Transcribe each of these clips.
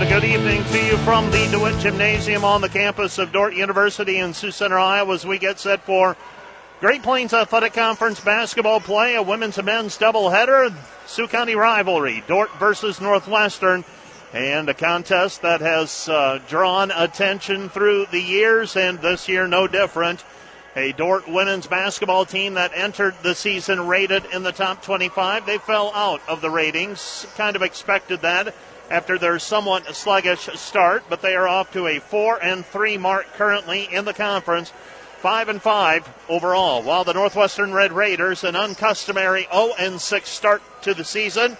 and a good evening to you from the DeWitt Gymnasium on the campus of Dordt University in Sioux Center, Iowa, as we get set for Great Plains Athletic Conference basketball play, a women's and men's doubleheader, Sioux County rivalry, Dordt versus Northwestern, and a contest that has uh, drawn attention through the years, and this year no different. A Dordt women's basketball team that entered the season rated in the top 25. They fell out of the ratings. Kind of expected that after their somewhat sluggish start, but they are off to a 4 and 3 mark currently in the conference. 5 and 5 overall. While the Northwestern Red Raiders an uncustomary 0 and 6 start to the season.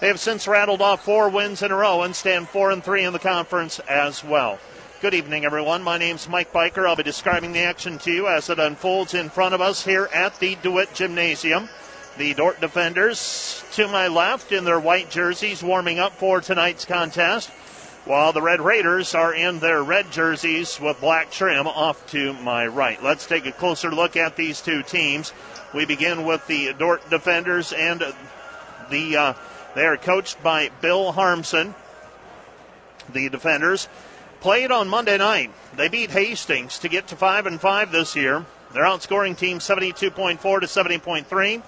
They have since rattled off four wins in a row and stand 4 and 3 in the conference as well. Good evening, everyone. My name's Mike Biker. I'll be describing the action to you as it unfolds in front of us here at the DeWitt Gymnasium. The Dordt defenders to my left in their white jerseys warming up for tonight's contest, while the Red Raiders are in their red jerseys with black trim off to my right. Let's take a closer look at these two teams. We begin with the Dordt defenders and the uh, they are coached by Bill Harmsen. The defenders played on Monday night. They beat Hastings to get to 5 and 5 this year. They're outscoring teams 72.4 to 70.3,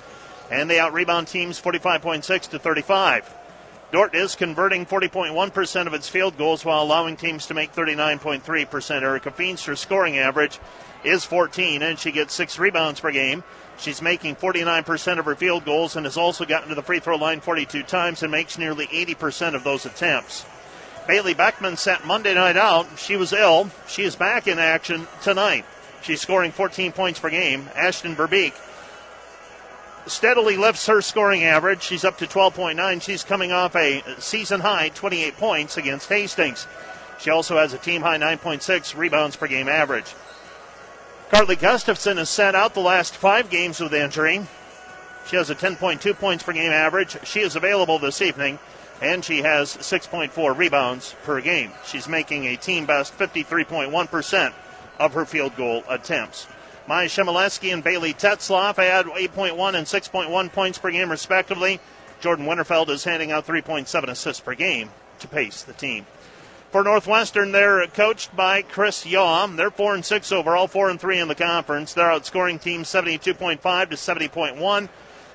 and they out rebound teams 45.6 to 35. Dordt is converting 40.1% of its field goals while allowing teams to make 39.3%. Erica Feenstra's scoring average is 14, and she gets six rebounds per game. She's making 49% of her field goals and has also gotten to the free throw line 42 times and makes nearly 80% of those attempts. Bailey Beckman sat Monday night out. She was ill. She is back in action tonight. She's scoring 14 points per game. Ashton Verbeek steadily lifts her scoring average. She's up to 12.9. She's coming off a season high 28 points against Hastings. She also has a team high 9.6 rebounds per game average. Carly Gustafson has sat out the last five games with injury. She has a 10.2 points per game average. She is available this evening and she has 6.4 rebounds per game. She's making a team best 53.1% of her field goal attempts. Maya Shemileski and Bailey Tetzloff add 8.1 and 6.1 points per game, respectively. Jordan Winterfeld is handing out 3.7 assists per game to pace the team. For Northwestern, they're coached by Chris Yaw. They're 4 and 6 overall, 4 and 3 in the conference. They're outscoring teams 72.5 to 70.1.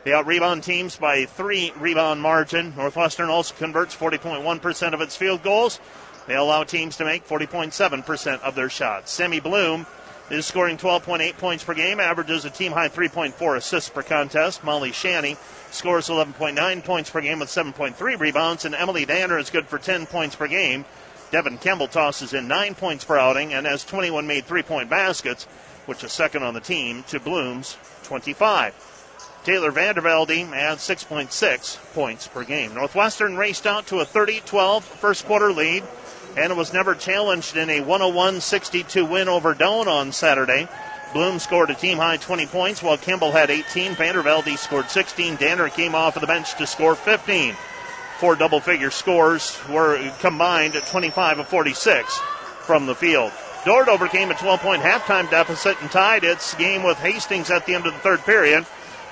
They out rebound teams by three rebound margin. Northwestern also converts 40.1% of its field goals. They allow teams to make 40.7% of their shots. Sammy Bloom is scoring 12.8 points per game, averages a team high 3.4 assists per contest. Molly Shanny scores 11.9 points per game with 7.3 rebounds, and Emily Danner is good for 10 points per game. Devin Campbell tosses in 9 points per outing and has 21 made three point baskets, which is second on the team to Bloom's 25. Taylor Vandervelde adds 6.6 points per game. Northwestern raced out to a 30 12 first quarter lead and it was never challenged in a 101 62 win over Doane on Saturday. Bloom scored a team high 20 points while Kimball had 18. Vandervelde scored 16. Danner came off of the bench to score 15. Four double figure scores were combined at 25 of 46 from the field. Dordt overcame a 12 point halftime deficit and tied its game with Hastings at the end of the third period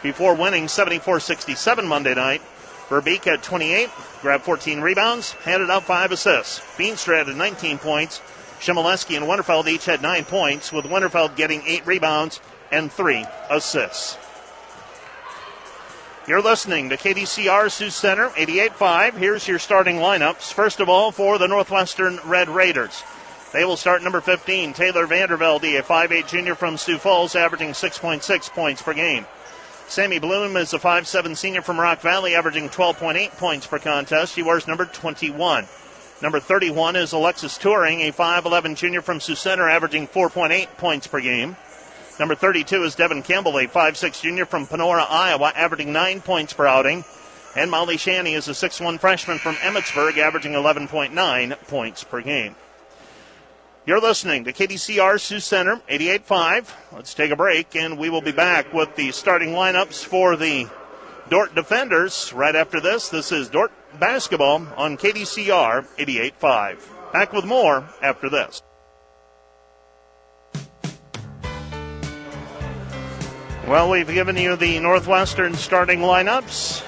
before winning 74 67 Monday night. Verbeek had 28, grabbed 14 rebounds, handed out five assists. Feenstra had 19 points. Shemileski and Winterfeld each had nine points, with Winterfeld getting eight rebounds and three assists. You're listening to KDCR Sioux Center 88.5. Here's your starting lineups. First of all, for the Northwestern Red Raiders. They will start number 15, Taylor Vandervelde, a 5'8 junior from Sioux Falls, averaging 6.6 points per game. Sammy Bloom is a 5'7 senior from Rock Valley, averaging 12.8 points per contest. She wears number 21. Number 31 is Alexis Touring, a 5'11 junior from Sioux Center, averaging 4.8 points per game. Number 32 is Devin Campbell, a 5'6 junior from Panora, Iowa, averaging 9 points per outing. And Molly Shanny is a 6'1 freshman from Emmetsburg, averaging 11.9 points per game. You're listening to KDCR Sioux Center 88.5. Let's take a break, and we will be back with the starting lineups for the Dordt Defenders right after this. This is Dordt Basketball on KDCR 88.5. Back with more after this. Well, we've given you the Northwestern starting lineups.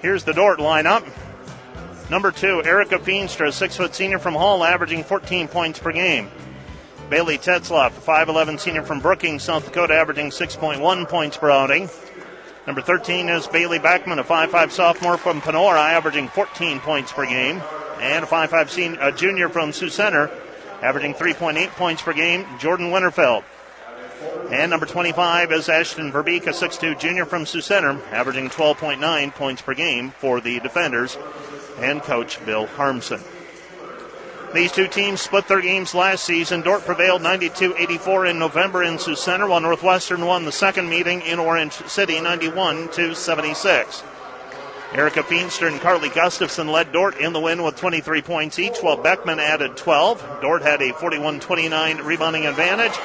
Here's the Dordt lineup. Number two, Erica Feenstra, six foot senior from Hull, averaging 14 points per game. Bailey Tetzloff, 5'11 senior from Brookings, South Dakota, averaging 6.1 points per outing. Number 13 is Bailey Backman, a 5'5 sophomore from Panora, averaging 14 points per game. And a 5'5 senior, a junior from Sioux Center, averaging 3.8 points per game, Jordan Winterfeld. And number 25 is Ashton Verbeek, a 6'2 junior from Sioux Center, averaging 12.9 points per game for the defenders and coach Bill Harmsen. These two teams split their games last season. Dordt prevailed 92 84 in November in Sioux Center, while Northwestern won the second meeting in Orange City 91 76. Erica Feenstra and Carly Gustafson led Dordt in the win with 23 points each, while Beckman added 12. Dordt had a 41 29 rebounding advantage,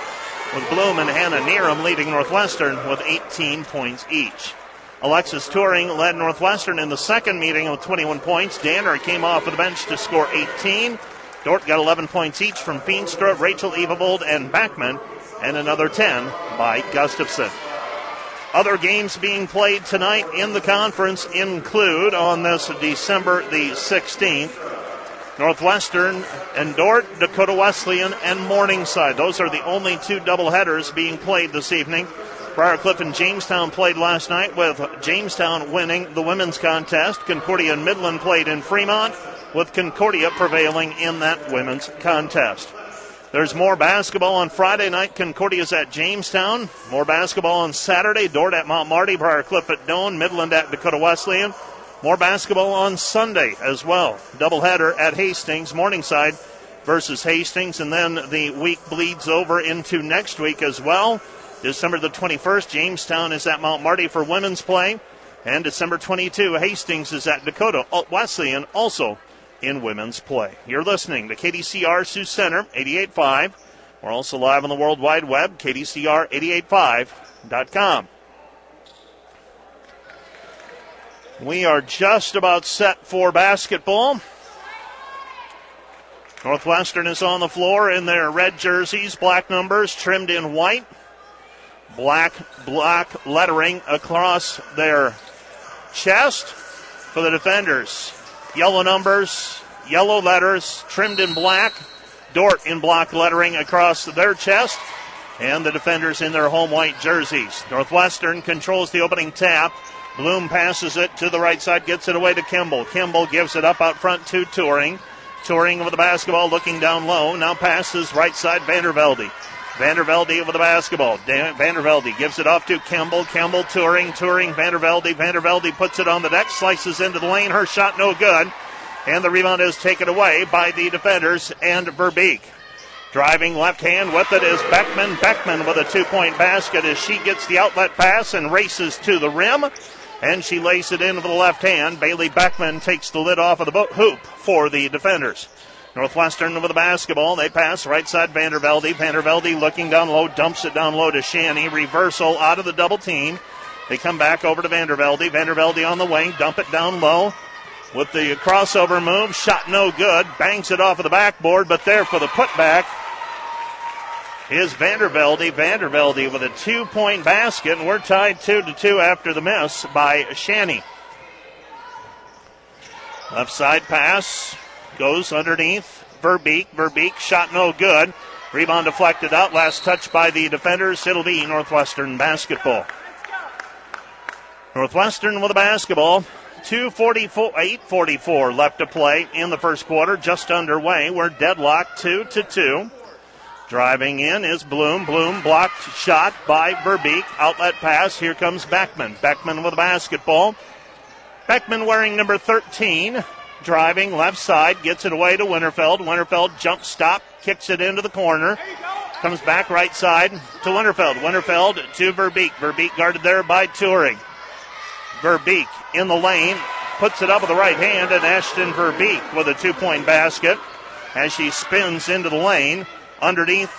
with Bloom and Hannah Neeram leading Northwestern with 18 points each. Alexis Touring led Northwestern in the second meeting with 21 points. Danner came off of the bench to score 18. Dordt got 11 points each from Feenstra, Rachel Evavold, and Backman, and another 10 by Gustafson. Other games being played tonight in the conference include on this December the 16th, Northwestern and Dordt, Dakota Wesleyan, and Morningside. Those are the only two doubleheaders being played this evening. Briarcliff and Jamestown played last night with Jamestown winning the women's contest. Concordia and Midland played in Fremont with Concordia prevailing in that women's contest. There's more basketball on Friday night. Concordia's at Jamestown. More basketball on Saturday. Dordt at Mount Marty, Briarcliff at Doane, Midland at Dakota Wesleyan. More basketball on Sunday as well. Doubleheader at Hastings, Morningside versus Hastings, and then the week bleeds over into next week as well. December the 21st, Jamestown is at Mount Marty for women's play. And December 22, Hastings is at Dakota Wesleyan also in women's play. You're listening to KDCR Sioux Center 88.5. We're also live on the World Wide Web, KDCR885.com. We are just about set for basketball. Northwestern is on the floor in their red jerseys, black numbers trimmed in white black black lettering across their chest for the defenders. Yellow numbers, yellow letters trimmed in black. Dordt in black lettering across their chest. And the defenders in their home white jerseys. Northwestern controls the opening tap. Bloom passes it to the right side, gets it away to Kimball. Kimball gives it up out front to Touring. Touring with the basketball, looking down low. Now passes right side Vandervelde. Vandervelde with the basketball. Vandervelde gives it off to Campbell. Campbell touring, touring Vandervelde. Vandervelde puts it on the deck, slices into the lane. Her shot no good. And the rebound is taken away by the defenders and Verbeek. Driving left hand with it is Beckman. Beckman with a two point basket as she gets the outlet pass and races to the rim. And she lays it in with the left hand. Bailey Beckman takes the lid off of the hoop for the defenders. Northwestern with the basketball. They pass right side Vandervelde. Vandervelde looking down low, dumps it down low to Shanny. Reversal out of the double team. They come back over to Vandervelde. Vandervelde on the wing, dump it down low. With the crossover move, shot no good. Bangs it off of the backboard, but there for the putback is Vandervelde. Vandervelde with a two point basket, and we're tied two to two after the miss by Shanny. Left side pass Goes underneath Verbeek. Verbeek shot no good. Rebound deflected out. Last touch by the defenders. It'll be Northwestern basketball. Northwestern with a basketball. 244, 844 left to play in the first quarter. Just underway. We're deadlocked 2 to 2. Driving in is Bloom. Bloom blocked shot by Verbeek. Outlet pass. Here comes Beckman. Beckman with a basketball. Beckman wearing number 13 driving left side, gets it away to Winterfeld. Winterfeld jump stop, kicks it into the corner. Comes back right side to Winterfeld. Winterfeld to Verbeek. Verbeek guarded there by Touring. Verbeek in the lane, puts it up with the right hand, and Ashton Verbeek with a two point basket as she spins into the lane. Underneath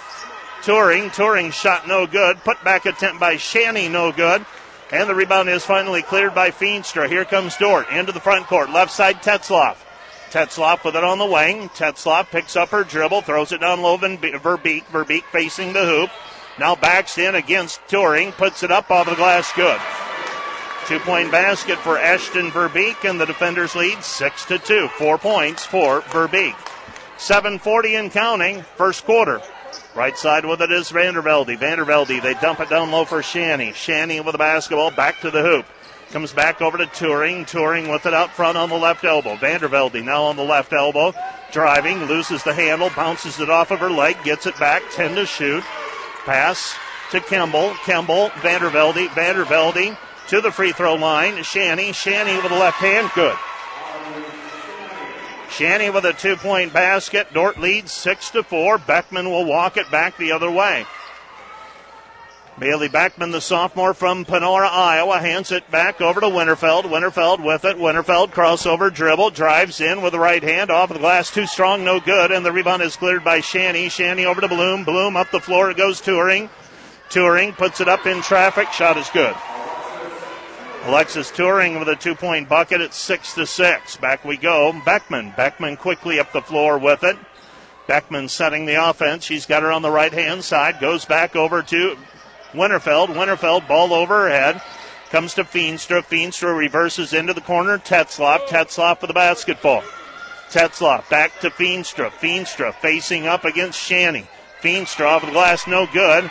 Touring. Touring shot no good. Put back attempt by Shanny no good. And the rebound is finally cleared by Feenstra. Here comes Dordt into the front court. Left side, Tetzloff. Tetzloff with it on the wing. Tetzloff picks up her dribble, throws it down low. Verbeek. Verbeek facing the hoop. Now backs in against Touring. Puts it up off the glass. Good. Two point basket for Ashton Verbeek, and the defenders lead 6 to 2. Four points for Verbeek. 7.40 and counting, first quarter. Right side with it is Vandervelde. Vandervelde, they dump it down low for Shanny. Shanny with the basketball, back to the hoop. Comes back over to Touring. Touring with it out front on the left elbow. Vandervelde now on the left elbow. Driving, loses the handle, bounces it off of her leg, gets it back, 10 to shoot. Pass to Kemble. Kemble, Vandervelde, Vandervelde to the free throw line. Shanny, Shanny with the left hand, good. Shanny with a two point basket. Dordt leads six to four. Beckman will walk it back the other way. Bailey Beckman, the sophomore from Panora, Iowa, hands it back over to Winterfeld. Winterfeld with it. Winterfeld crossover dribble, drives in with the right hand off of the glass, too strong, no good, and the rebound is cleared by Shanny. Shanny over to Bloom. Bloom up the floor, it goes touring. Touring puts it up in traffic. Shot is good. Alexis Touring with a two-point bucket at six to six. Back we go. Beckman. Beckman quickly up the floor with it. Beckman setting the offense. She's got her on the right hand side. Goes back over to Winterfeld. Winterfeld ball over her head. Comes to Feenstra. Feenstra reverses into the corner. Tetzloff. Tetzloff with the basketball. Tetzloff back to Feenstra. Feenstra facing up against Shanny. Feenstra off the glass, no good.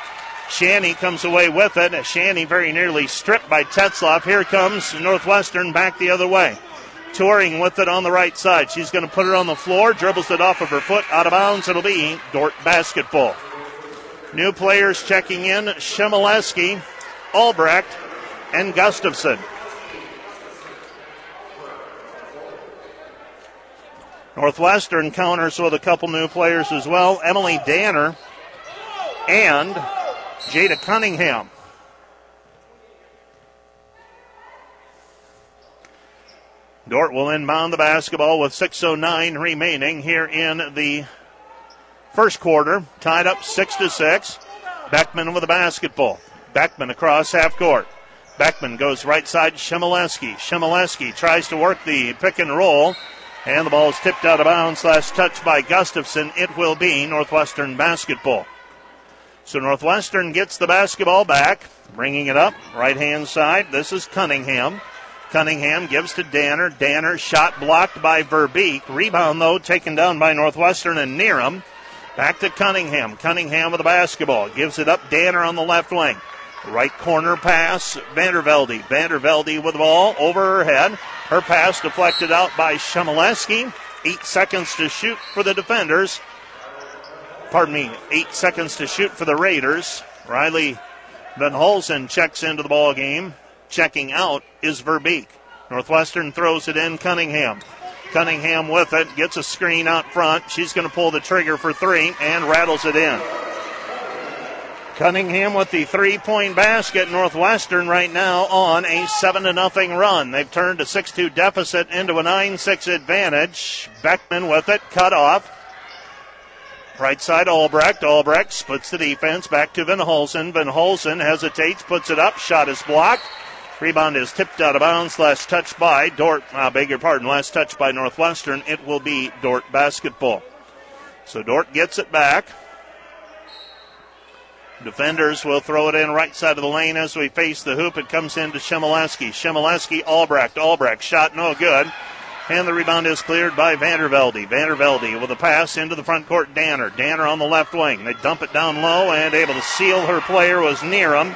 Shanny comes away with it. Shanny very nearly stripped by Tetzloff. Here comes Northwestern back the other way. Touring with it on the right side. She's going to put it on the floor, dribbles it off of her foot, out of bounds. It'll be Dordt basketball. New players checking in Shimoleski, Albrecht, and Gustafson. Northwestern counters with a couple new players as well. Emily Danner and Jada Cunningham. Dordt will inbound the basketball with 6.09 remaining here in the first quarter. Tied up 6 to 6. Beckman with the basketball. Beckman across half court. Beckman goes right side Shimoleski. Shimoleski tries to work the pick and roll. And the ball is tipped out of bounds. Last touch by Gustafson. It will be Northwestern basketball. So Northwestern gets the basketball back, bringing it up right hand side. This is Cunningham. Cunningham gives to Danner. Danner shot blocked by Verbeek. Rebound though taken down by Northwestern and Neeram. Back to Cunningham. Cunningham with the basketball. Gives it up. Danner on the left wing. Right corner pass. Vandervelde. Vandervelde with the ball over her head. Her pass deflected out by Shimoleski. Eight seconds to shoot for the defenders. Pardon me, eight seconds to shoot for the Raiders. Riley Van Holzen checks into the ball game. Checking out is Verbeek. Northwestern throws it in. Cunningham. Cunningham with it, gets a screen out front. She's going to pull the trigger for three and rattles it in. Cunningham with the three point basket. Northwestern right now on a 7 to nothing run. They've turned a 6 2 deficit into a 9 6 advantage. Beckman with it, cut off. Right side, Albrecht. Albrecht splits the defense back to Van Holzen. Van Holzen hesitates, puts it up. Shot is blocked. Rebound is tipped out of bounds. Last touch by Dordt. I beg your pardon. Last touch by Northwestern. It will be Dordt basketball. So Dordt gets it back. Defenders will throw it in right side of the lane as we face the hoop. It comes into Shimoleski. Shimoleski, Albrecht. Albrecht shot no good. And the rebound is cleared by Vandervelde. Vandervelde with a pass into the front court. Danner. Danner on the left wing. They dump it down low and able to seal her player was Neeram.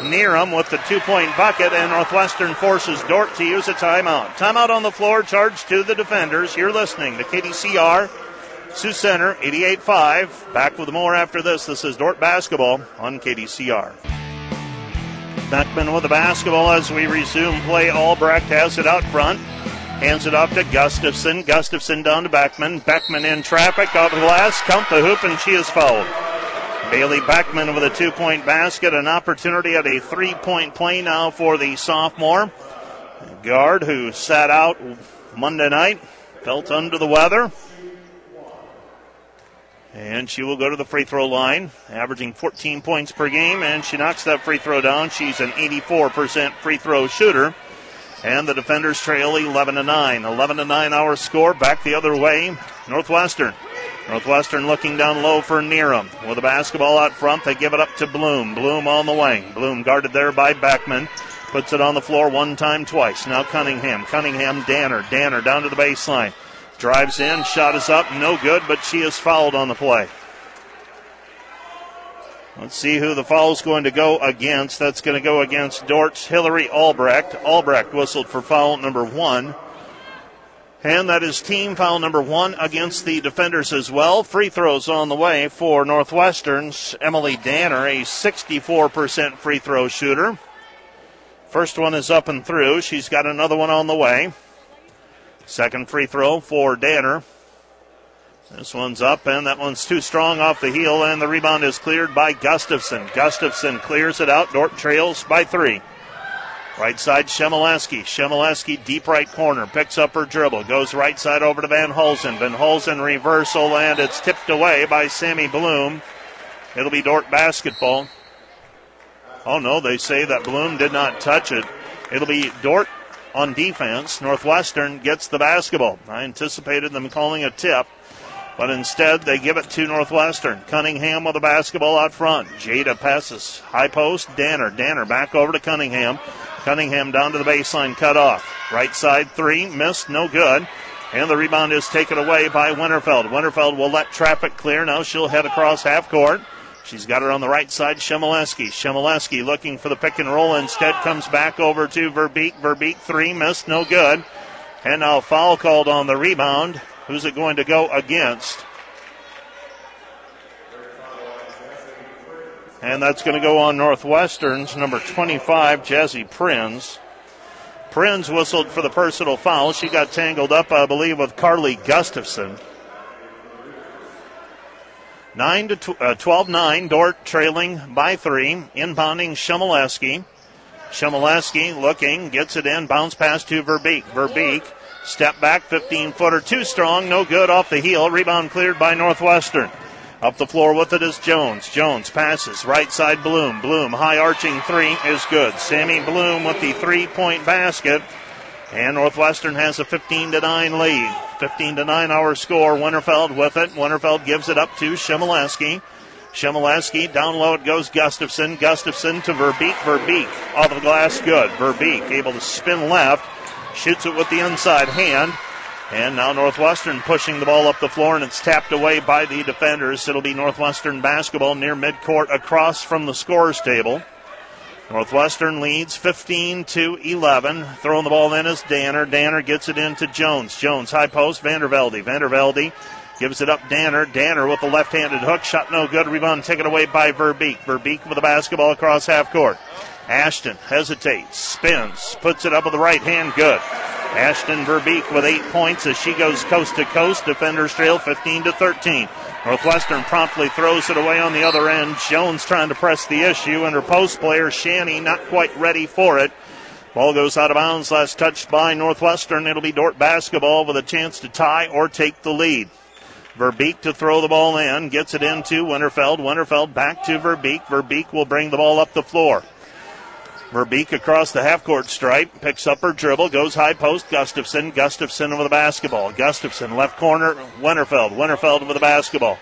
Neeram with the two point bucket, and Northwestern forces Dordt to use a timeout. Timeout on the floor, charged to the defenders. You're listening to KDCR, Sioux Center, 88.5. Back with more after this. This is Dordt basketball on KDCR. Beckman with the basketball as we resume play. Albrecht has it out front. Hands it off to Gustafson. Gustafson down to Beckman. Beckman in traffic off the glass. Count the hoop, and she is fouled. Bailey Beckman with a two point basket. An opportunity at a three point play now for the sophomore. Guard who sat out Monday night, felt under the weather. And she will go to the free throw line, averaging 14 points per game, and she knocks that free throw down. She's an 84% free throw shooter. And the defenders trail 11 to 9. 11 to 9 our score. Back the other way. Northwestern. Northwestern looking down low for Neeram. With a basketball out front, they give it up to Bloom. Bloom on the wing. Bloom guarded there by Beckman. Puts it on the floor one time, twice. Now Cunningham. Cunningham, Danner. Danner down to the baseline. Drives in. Shot is up. No good, but she is fouled on the play. Let's see who the foul is going to go against. That's going to go against Dordt's Hillary Albrecht. Albrecht whistled for foul number one. And that is team foul number one against the defenders as well. Free throws on the way for Northwestern's Emily Danner, a 64% free throw shooter. First one is up and through. She's got another one on the way. Second free throw for Danner. This one's up, and that one's too strong off the heel, and the rebound is cleared by Gustafson. Gustafson clears it out. Dordt trails by three. Right side, Shemileski. Shemileski, deep right corner, picks up her dribble, goes right side over to Van Holzen. Van Holzen reversal, and it's tipped away by Sammy Bloom. It'll be Dordt basketball. Oh no, they say that Bloom did not touch it. It'll be Dordt on defense. Northwestern gets the basketball. I anticipated them calling a tip. But instead, they give it to Northwestern. Cunningham with the basketball out front. Jada passes. High post. Danner. Danner back over to Cunningham. Cunningham down to the baseline, cut off. Right side three, missed, no good. And the rebound is taken away by Winterfeld. Winterfeld will let traffic clear. Now she'll head across half court. She's got her on the right side, Shemileski. Shemileski looking for the pick and roll. Instead comes back over to Verbeek. Verbeek three, missed, no good. And now foul called on the rebound. Who's it going to go against? And that's going to go on Northwestern's number 25, Jazzy Prinz. Prinz whistled for the personal foul. She got tangled up, I believe, with Carly Gustafson. 9 to tw- uh, 12 9, Dordt trailing by three, inbounding Shemileski. Shemileski looking, gets it in, bounce pass to Verbeek. Verbeek Step back, 15 footer, too strong, no good off the heel. Rebound cleared by Northwestern. Up the floor with it is Jones. Jones passes right side Bloom. Bloom high arching three is good. Sammy Bloom with the three point basket. And Northwestern has a 15 to 9 lead. 15 to 9 our score. Winterfeld with it. Winterfeld gives it up to Shemileski. Shemileski down low it goes Gustafson. Gustafson to Verbeek. Verbeek off the glass good. Verbeek able to spin left Shoots it with the inside hand. And now Northwestern pushing the ball up the floor, and it's tapped away by the defenders. It'll be Northwestern basketball near midcourt across from the scores table. Northwestern leads 15 to 11. Throwing the ball in is Danner. Danner gets it into Jones. Jones high post. Vandervelde. Vandervelde gives it up. Danner. Danner with the left-handed hook shot no good. Rebound taken away by Verbeek. Verbeek with the basketball across half court. Ashton hesitates, spins, puts it up with the right hand. Good. Ashton Verbeek with eight points as she goes coast to coast. Defenders trail 15 to 13. Northwestern promptly throws it away on the other end. Jones trying to press the issue, and her post player Shanny not quite ready for it. Ball goes out of bounds. Last touched by Northwestern. It'll be Dordt basketball with a chance to tie or take the lead. Verbeek to throw the ball in, gets it into Winterfeld. Winterfeld back to Verbeek. Verbeek will bring the ball up the floor. Verbeek across the half court stripe, picks up her dribble, goes high post. Gustafson. Gustafson with the basketball. Gustafson, left corner. Winterfeld. Winterfeld with the basketball.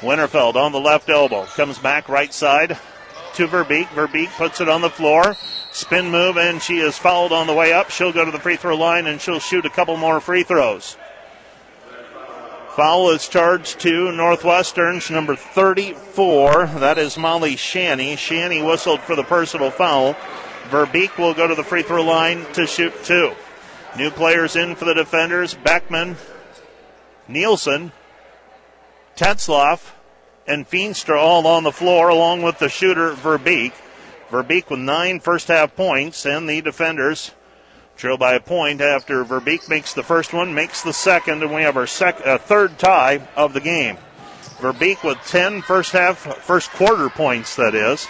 Winterfeld on the left elbow. Comes back right side to Verbeek. Verbeek puts it on the floor. Spin move, and she is fouled on the way up. She'll go to the free throw line and she'll shoot a couple more free throws. Foul is charged to Northwestern's number 34. That is Molly Shanny. Shanny whistled for the personal foul. Verbeek will go to the free throw line to shoot two. New players in for the defenders Beckman, Nielsen, Tetzloff, and Feenstra all on the floor, along with the shooter Verbeek. Verbeek with nine first half points, and the defenders trail by a point after Verbeek makes the first one, makes the second, and we have our sec- uh, third tie of the game. Verbeek with 10 first half, first quarter points, that is.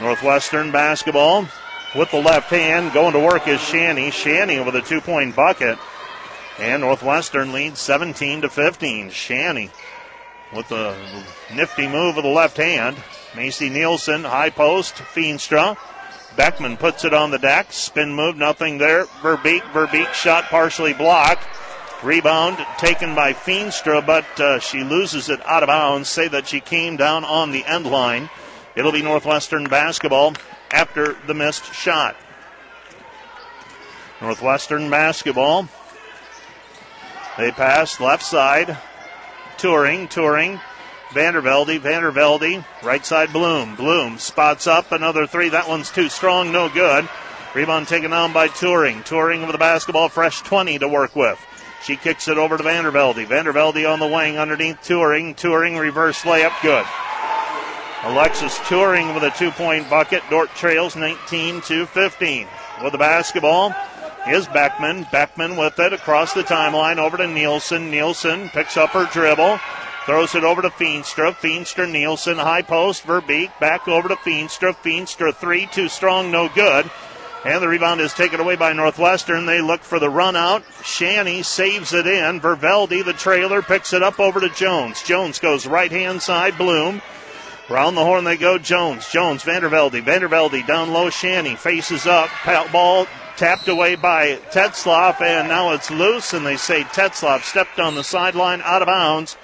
Northwestern basketball with the left hand. Going to work is Shanny. Shanny with a two point bucket. And Northwestern leads 17 to 15. Shanny with a nifty move of the left hand. Macy Nielsen, high post, Feenstra. Beckman puts it on the deck. Spin move, nothing there. Verbeek, Verbeek shot partially blocked. Rebound taken by Feenstra, but uh, she loses it out of bounds. Say that she came down on the end line. It'll be Northwestern basketball after the missed shot. Northwestern basketball. They pass left side. Touring, touring. Vandervelde, Vandervelde, right side Bloom. Bloom spots up another three. That one's too strong, no good. Rebound taken on by Touring. Touring with the basketball, fresh 20 to work with. She kicks it over to Vandervelde. Vandervelde on the wing underneath Touring. Touring reverse layup, good. Alexis Touring with a two point bucket. Dordt trails 19 to 15. With the basketball is Beckman. Beckman with it across the timeline over to Nielsen. Nielsen picks up her dribble. Throws it over to Feenstra. Feenstra, Nielsen, high post, Verbeek. Back over to Feenstra. Feenstra, three, too strong, no good. And the rebound is taken away by Northwestern. They look for the run out. Shanny saves it in. Vervelde, the trailer, picks it up over to Jones. Jones goes right hand side. Bloom. Round the horn they go. Jones. Jones. Vandervelde. Vandervelde down low. Shanny faces up. Ball tapped away by Tetzloff, and now it's loose. And they say Tetzloff stepped on the sideline out of bounds.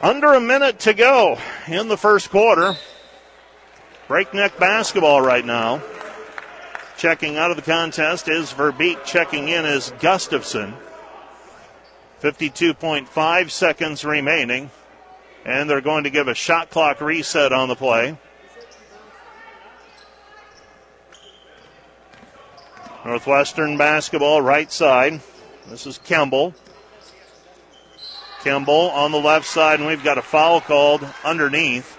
Under a minute to go in the first quarter. Breakneck basketball right now. Checking out of the contest is Verbeek. Checking in is Gustafson. 52.5 seconds remaining. And they're going to give a shot clock reset on the play. Northwestern basketball, right side. This is Kemble. Kimball on the left side, and we've got a foul called underneath.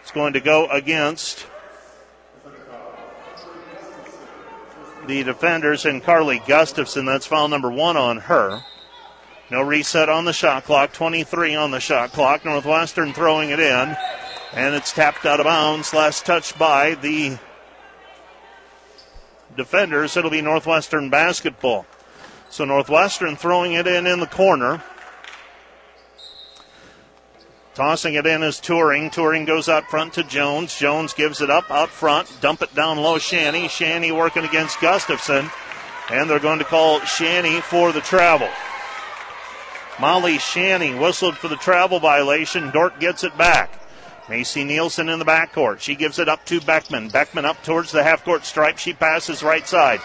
It's going to go against the defenders and Carly Gustafson. That's foul number one on her. No reset on the shot clock. 23 on the shot clock. Northwestern throwing it in. And it's tapped out of bounds. Last touch by the defenders. It'll be Northwestern basketball. So Northwestern throwing it in in the corner. Tossing it in is Touring. Touring goes out front to Jones. Jones gives it up out front. Dump it down low, Shanny. Shanny working against Gustafson. And they're going to call Shanny for the travel. Molly Shanny whistled for the travel violation. Dordt gets it back. Macy Nielsen in the backcourt. She gives it up to Beckman. Beckman up towards the half court stripe. She passes right side.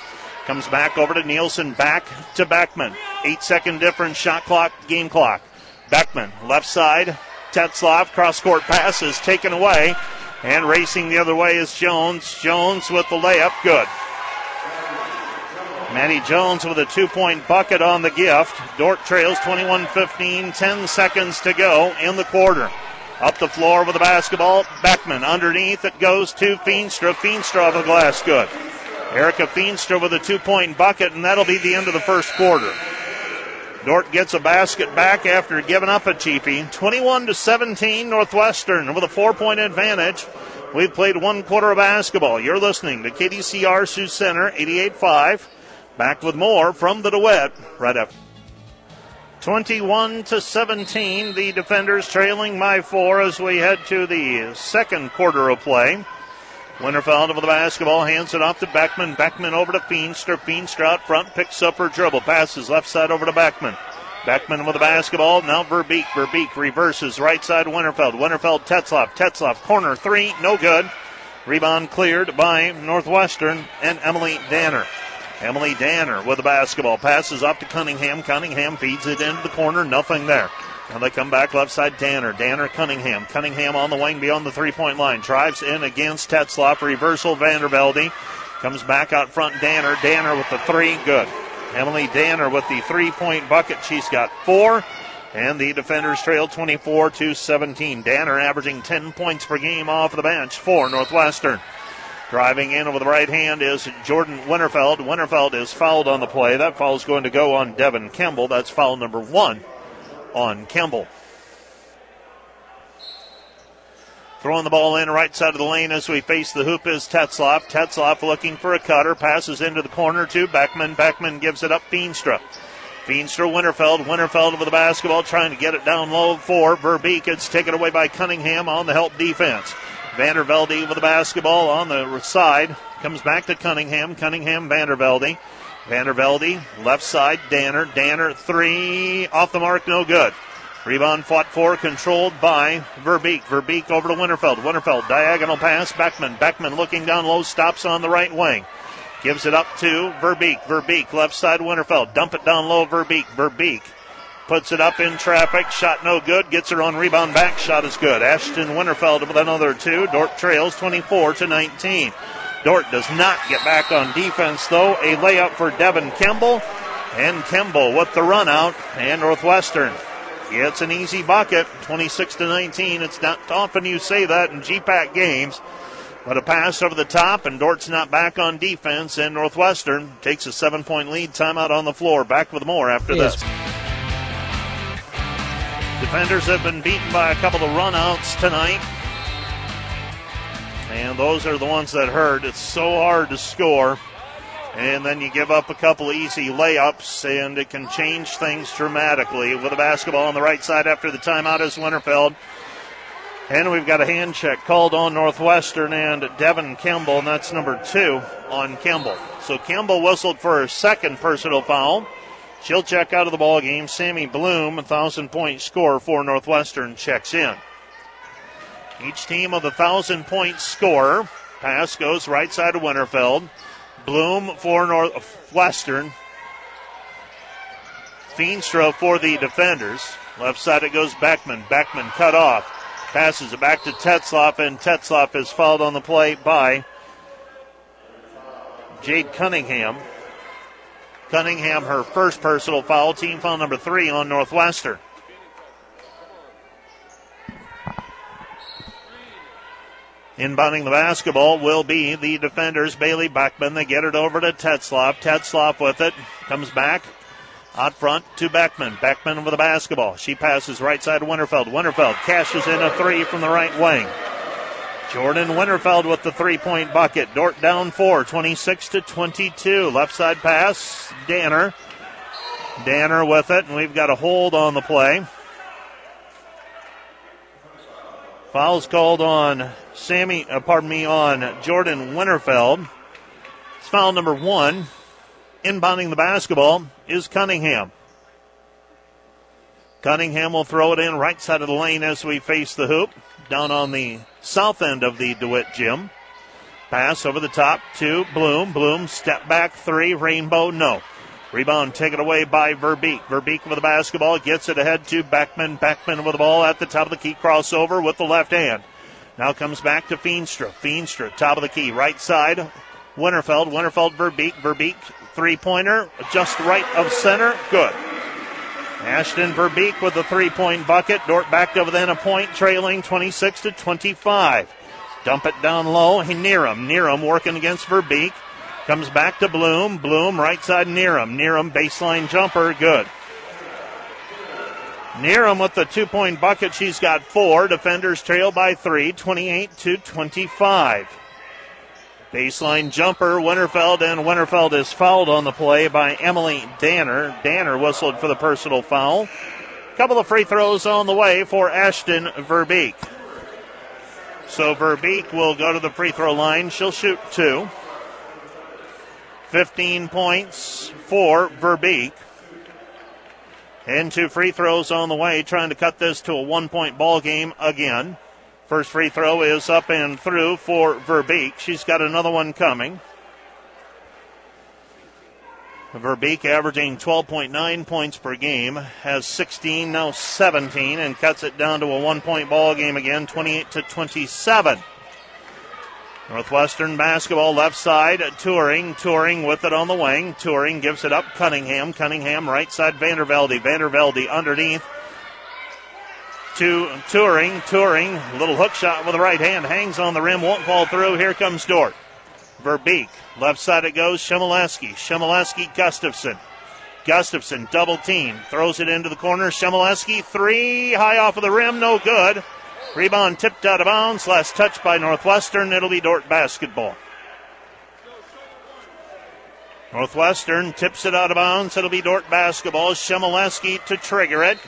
Comes back over to Nielsen. Back to Beckman. Eight second difference. Shot clock. Game clock. Beckman left side. Tetzloff cross court pass is taken away. And racing the other way is Jones. Jones with the layup. Good. Maddie Jones with a two point bucket on the gift. Dordt trails 21 15, 10 seconds to go in the quarter. Up the floor with the basketball. Beckman underneath. It goes to Feenstra. Feenstra of the glass. Good. Erica Feenstra with a two point bucket, and that'll be the end of the first quarter. Dordt gets a basket back after giving up a cheapie. 21 to 17, Northwestern with a four point advantage. We've played one quarter of basketball. You're listening to KDCR Sioux Center 88.5. Back with more from the DeWitt right after. 21 to 17, the defenders trailing by four as we head to the second quarter of play. Winterfeld with the basketball, hands it off to Beckman. Beckman over to Feenstra. Feenstra out front, picks up her dribble, passes left side over to Beckman. Beckman with the basketball. Now Verbeek. Verbeek reverses right side Winterfeld. Winterfeld Tetzloff. Tetzloff corner three. No good. Rebound cleared by Northwestern and Emily Danner. Emily Danner with the basketball. Passes up to Cunningham. Cunningham feeds it into the corner. Nothing there. Now they come back left side, Danner. Danner, Cunningham. Cunningham on the wing beyond the three point line. Drives in against Tetzloff. Reversal, Vandervelde. Comes back out front, Danner. Danner with the three. Good. Emily Danner with the three point bucket. She's got four. And the defenders trail 24 to 17. Danner averaging 10 points per game off the bench for Northwestern. Driving in with the right hand is Jordan Winterfeld. Winterfeld is fouled on the play. That foul is going to go on Devin Campbell. That's foul number one on Campbell. Throwing the ball in right side of the lane as we face the hoop is Tetzloff. Tetzloff looking for a cutter. Passes into the corner to Beckman. Beckman gives it up Feenstra. Feenstra, Winterfeld. Winterfeld with the basketball trying to get it down low for Verbeek. It's taken away by Cunningham on the help defense. Vandervelde with the basketball on the side. Comes back to Cunningham. Cunningham, Vandervelde. Vandervelde, left side, Danner. Danner, three, off the mark, no good. Rebound fought for, controlled by Verbeek. Verbeek over to Winterfeld. Winterfeld, diagonal pass, Beckman. Beckman looking down low, stops on the right wing. Gives it up to Verbeek. Verbeek, left side Winterfeld. Dump it down low, Verbeek. Verbeek puts it up in traffic. Shot no good. Gets her on rebound back. Shot is good. Ashton Winterfeld with another two. Dordt trails 24 to 19. Dordt does not get back on defense though. A layup for Devin Kemble. And Kemble with the run out. And Northwestern gets an easy bucket. 26 to 19. It's not often you say that in GPAC games. But a pass over the top, and Dordt's not back on defense, and Northwestern takes a seven point lead. Timeout on the floor. Back with more after yes. this. Defenders have been beaten by a couple of runouts tonight. And those are the ones that hurt. It's so hard to score. And then you give up a couple easy layups, and it can change things dramatically. With a basketball on the right side after the timeout is Winterfeld. And we've got a hand check called on Northwestern and Devin Campbell, and that's number two on Campbell. So Campbell whistled for her second personal foul. She'll check out of the ball game. Sammy Bloom, a thousand point score for Northwestern, checks in. Each team of the thousand point scorer. Pass goes right side of Winterfeld. Bloom for Northwestern. Feenstra for the defenders. Left side it goes Beckman. Beckman cut off. Passes it back to Tetzloff, and Tetzloff is fouled on the play by Jade Cunningham. Cunningham, her first personal foul, team foul number three on Northwestern. Inbounding the basketball will be the defenders, Bailey Beckman. They get it over to Tetzloff. Tetzloff with it. Comes back. Out front to Beckman. Beckman with the basketball. She passes right side to Winterfeld. Winterfeld cashes in a three from the right wing. Jordan Winterfeld with the three point bucket. Dordt down four, 26 to 22. Left side pass. Danner. Danner with it, and we've got a hold on the play. Fouls called on Sammy, uh, pardon me, on Jordan Winterfeld. It's foul number one. Inbounding the basketball is Cunningham. Cunningham will throw it in right side of the lane as we face the hoop. Down on the south end of the DeWitt gym. Pass over the top to Bloom. Bloom step back three. Rainbow no. Rebound taken away by Verbeek. Verbeek with the basketball gets it ahead to Beckman. Beckman with the ball at the top of the key crossover with the left hand. Now comes back to Feenstra. Feenstra, top of the key, right side. Winterfeld. Winterfeld, Verbeek. Verbeek three pointer, just right of center. Good. Ashton Verbeek with the three point bucket. Dordt back to within a point, trailing 26 to 25. Dump it down low. Neeram. Neeram working against Verbeek. Comes back to Bloom. Bloom right side Neeram. Neeram baseline jumper. Good. Neeram with the two point bucket. She's got four. Defenders trail by three, 28 to 25. Baseline jumper, Winterfeld, and Winterfeld is fouled on the play by Emily Danner. Danner whistled for the personal foul. Couple of free throws on the way for Ashton Verbeek. So Verbeek will go to the free throw line. She'll shoot two. 15 points for Verbeek. And two free throws on the way, trying to cut this to a one point ball game again. First free throw is up and through for Verbeek. She's got another one coming. Verbeek averaging 12.9 points per game, has 16, now 17, and cuts it down to a one point ball game again, 28 to 27. Northwestern basketball left side, touring, touring with it on the wing. Touring gives it up, Cunningham. Cunningham right side, Vandervelde. Vandervelde underneath to Touring. Touring, little hook shot with the right hand, hangs on the rim, won't fall through. Here comes Dordt. Verbeek, left side it goes. Shemileski. Shemileski, Gustafson. Gustafson, double team, throws it into the corner. Shemileski, three, high off of the rim, no good. Rebound tipped out of bounds. Last touch by Northwestern. It'll be Dordt basketball. Northwestern tips it out of bounds. It'll be Dordt basketball. Shemileski to trigger it.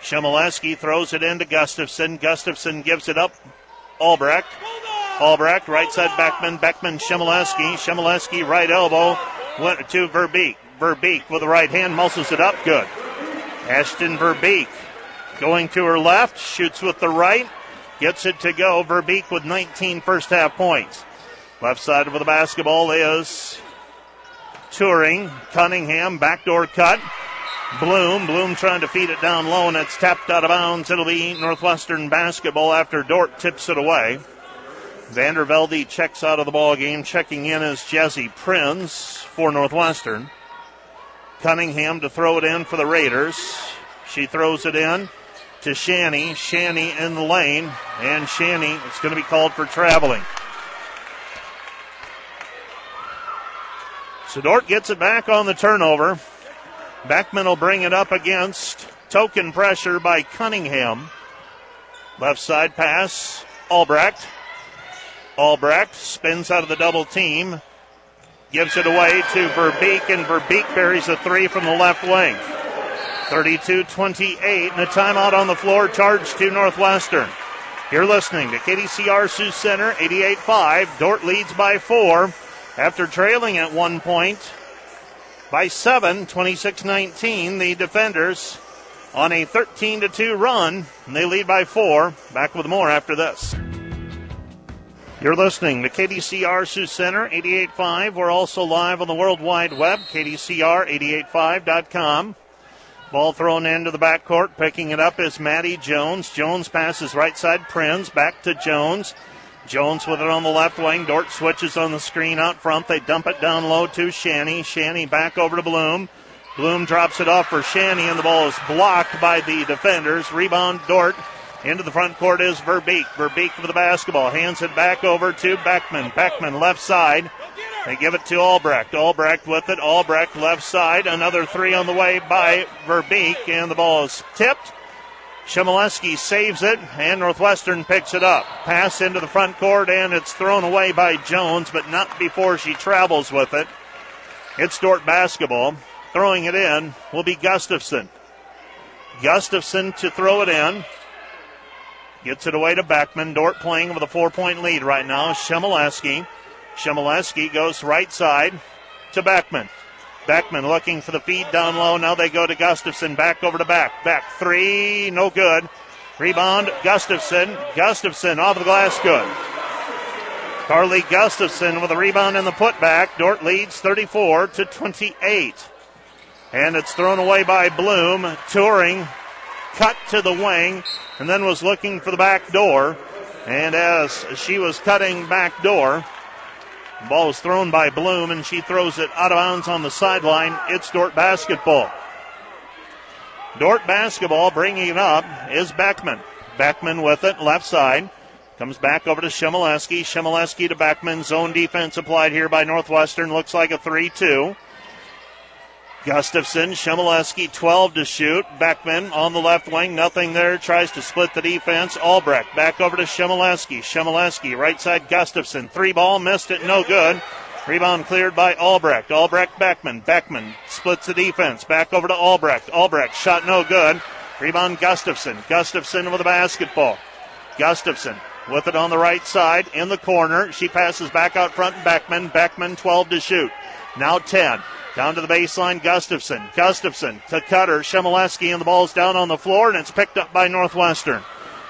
Shemileski throws it into Gustafson. Gustafson gives it up. Albrecht. Albrecht, right side Beckman. Beckman, Shemileski. Shemileski, right elbow. Went to Verbeek. Verbeek with the right hand muscles it up. Good. Ashton Verbeek going to her left. Shoots with the right. Gets it to go. Verbeek with 19 first half points. Left side of the basketball is Touring. Cunningham, backdoor cut. Bloom. Bloom trying to feed it down low, and it's tapped out of bounds. It'll be Northwestern basketball after Dordt tips it away. Vandervelde checks out of the ball game. Checking in is Jesse Prinz for Northwestern. Cunningham to throw it in for the Raiders. She throws it in to Shanny. Shanny in the lane, and Shanny is going to be called for traveling. So Dordt gets it back on the turnover. Beckman will bring it up against token pressure by Cunningham. Left side pass, Albrecht. Albrecht spins out of the double team, gives it away to Verbeek, and Verbeek buries a three from the left wing. 32 28, and a timeout on the floor, charged to Northwestern. You're listening to KDCR Sioux Center, 88 5. Dordt leads by four after trailing at one point by seven, 26 19. The defenders on a 13 2 run, and they lead by four. Back with more after this. You're listening to KDCR Sioux Center 88.5. We're also live on the World Wide Web, KDCR885.com. Ball thrown into the backcourt. Picking it up is Maddie Jones. Jones passes right side. Prinz back to Jones. Jones with it on the left wing. Dordt switches on the screen out front. They dump it down low to Shanny. Shanny back over to Bloom. Bloom drops it off for Shanny, and the ball is blocked by the defenders. Rebound Dordt into the front court is Verbeek. Verbeek with the basketball. Hands it back over to Beckman. Beckman left side. They give it to Albrecht. Albrecht with it. Albrecht left side. Another three on the way by Verbeek. And the ball is tipped. Shimoleski saves it, and Northwestern picks it up. Pass into the front court, and it's thrown away by Jones, but not before she travels with it. It's Dordt basketball. Throwing it in will be Gustafson. Gustafson to throw it in. Gets it away to Beckman. Dordt playing with a four point lead right now. Shimoleski. Shimoleski goes right side to Beckman. Beckman looking for the feed down low. Now they go to Gustafson. Back over to back. Back three. No good. Rebound. Gustafson. Gustafson off the glass. Good. Carly Gustafson with a rebound in the putback. Dordt leads 34 to 28. And it's thrown away by Bloom. Touring cut to the wing and then was looking for the back door. And as she was cutting back door, ball is thrown by Bloom and she throws it out of bounds on the sideline. It's Dordt basketball. Dordt basketball bringing it up is Beckman. Beckman with it, left side. Comes back over to Shimoleski. Shimoleski to Beckman. Zone defense applied here by Northwestern. Looks like a 3 2. Gustafson, Shimoleski, 12 to shoot. Beckman on the left wing, nothing there. Tries to split the defense. Albrecht back over to Shimoleski. Shimoleski, right side, Gustafson. Three ball, missed it, no good. Rebound cleared by Albrecht. Albrecht, Beckman. Beckman splits the defense. Back over to Albrecht. Albrecht, shot no good. Rebound, Gustafson. Gustafson with the basketball. Gustafson with it on the right side in the corner. She passes back out front. Beckman. Beckman, 12 to shoot. Now 10. Down to the baseline, Gustafson. Gustafson to Cutter. Shimoleski, and the ball's down on the floor, and it's picked up by Northwestern.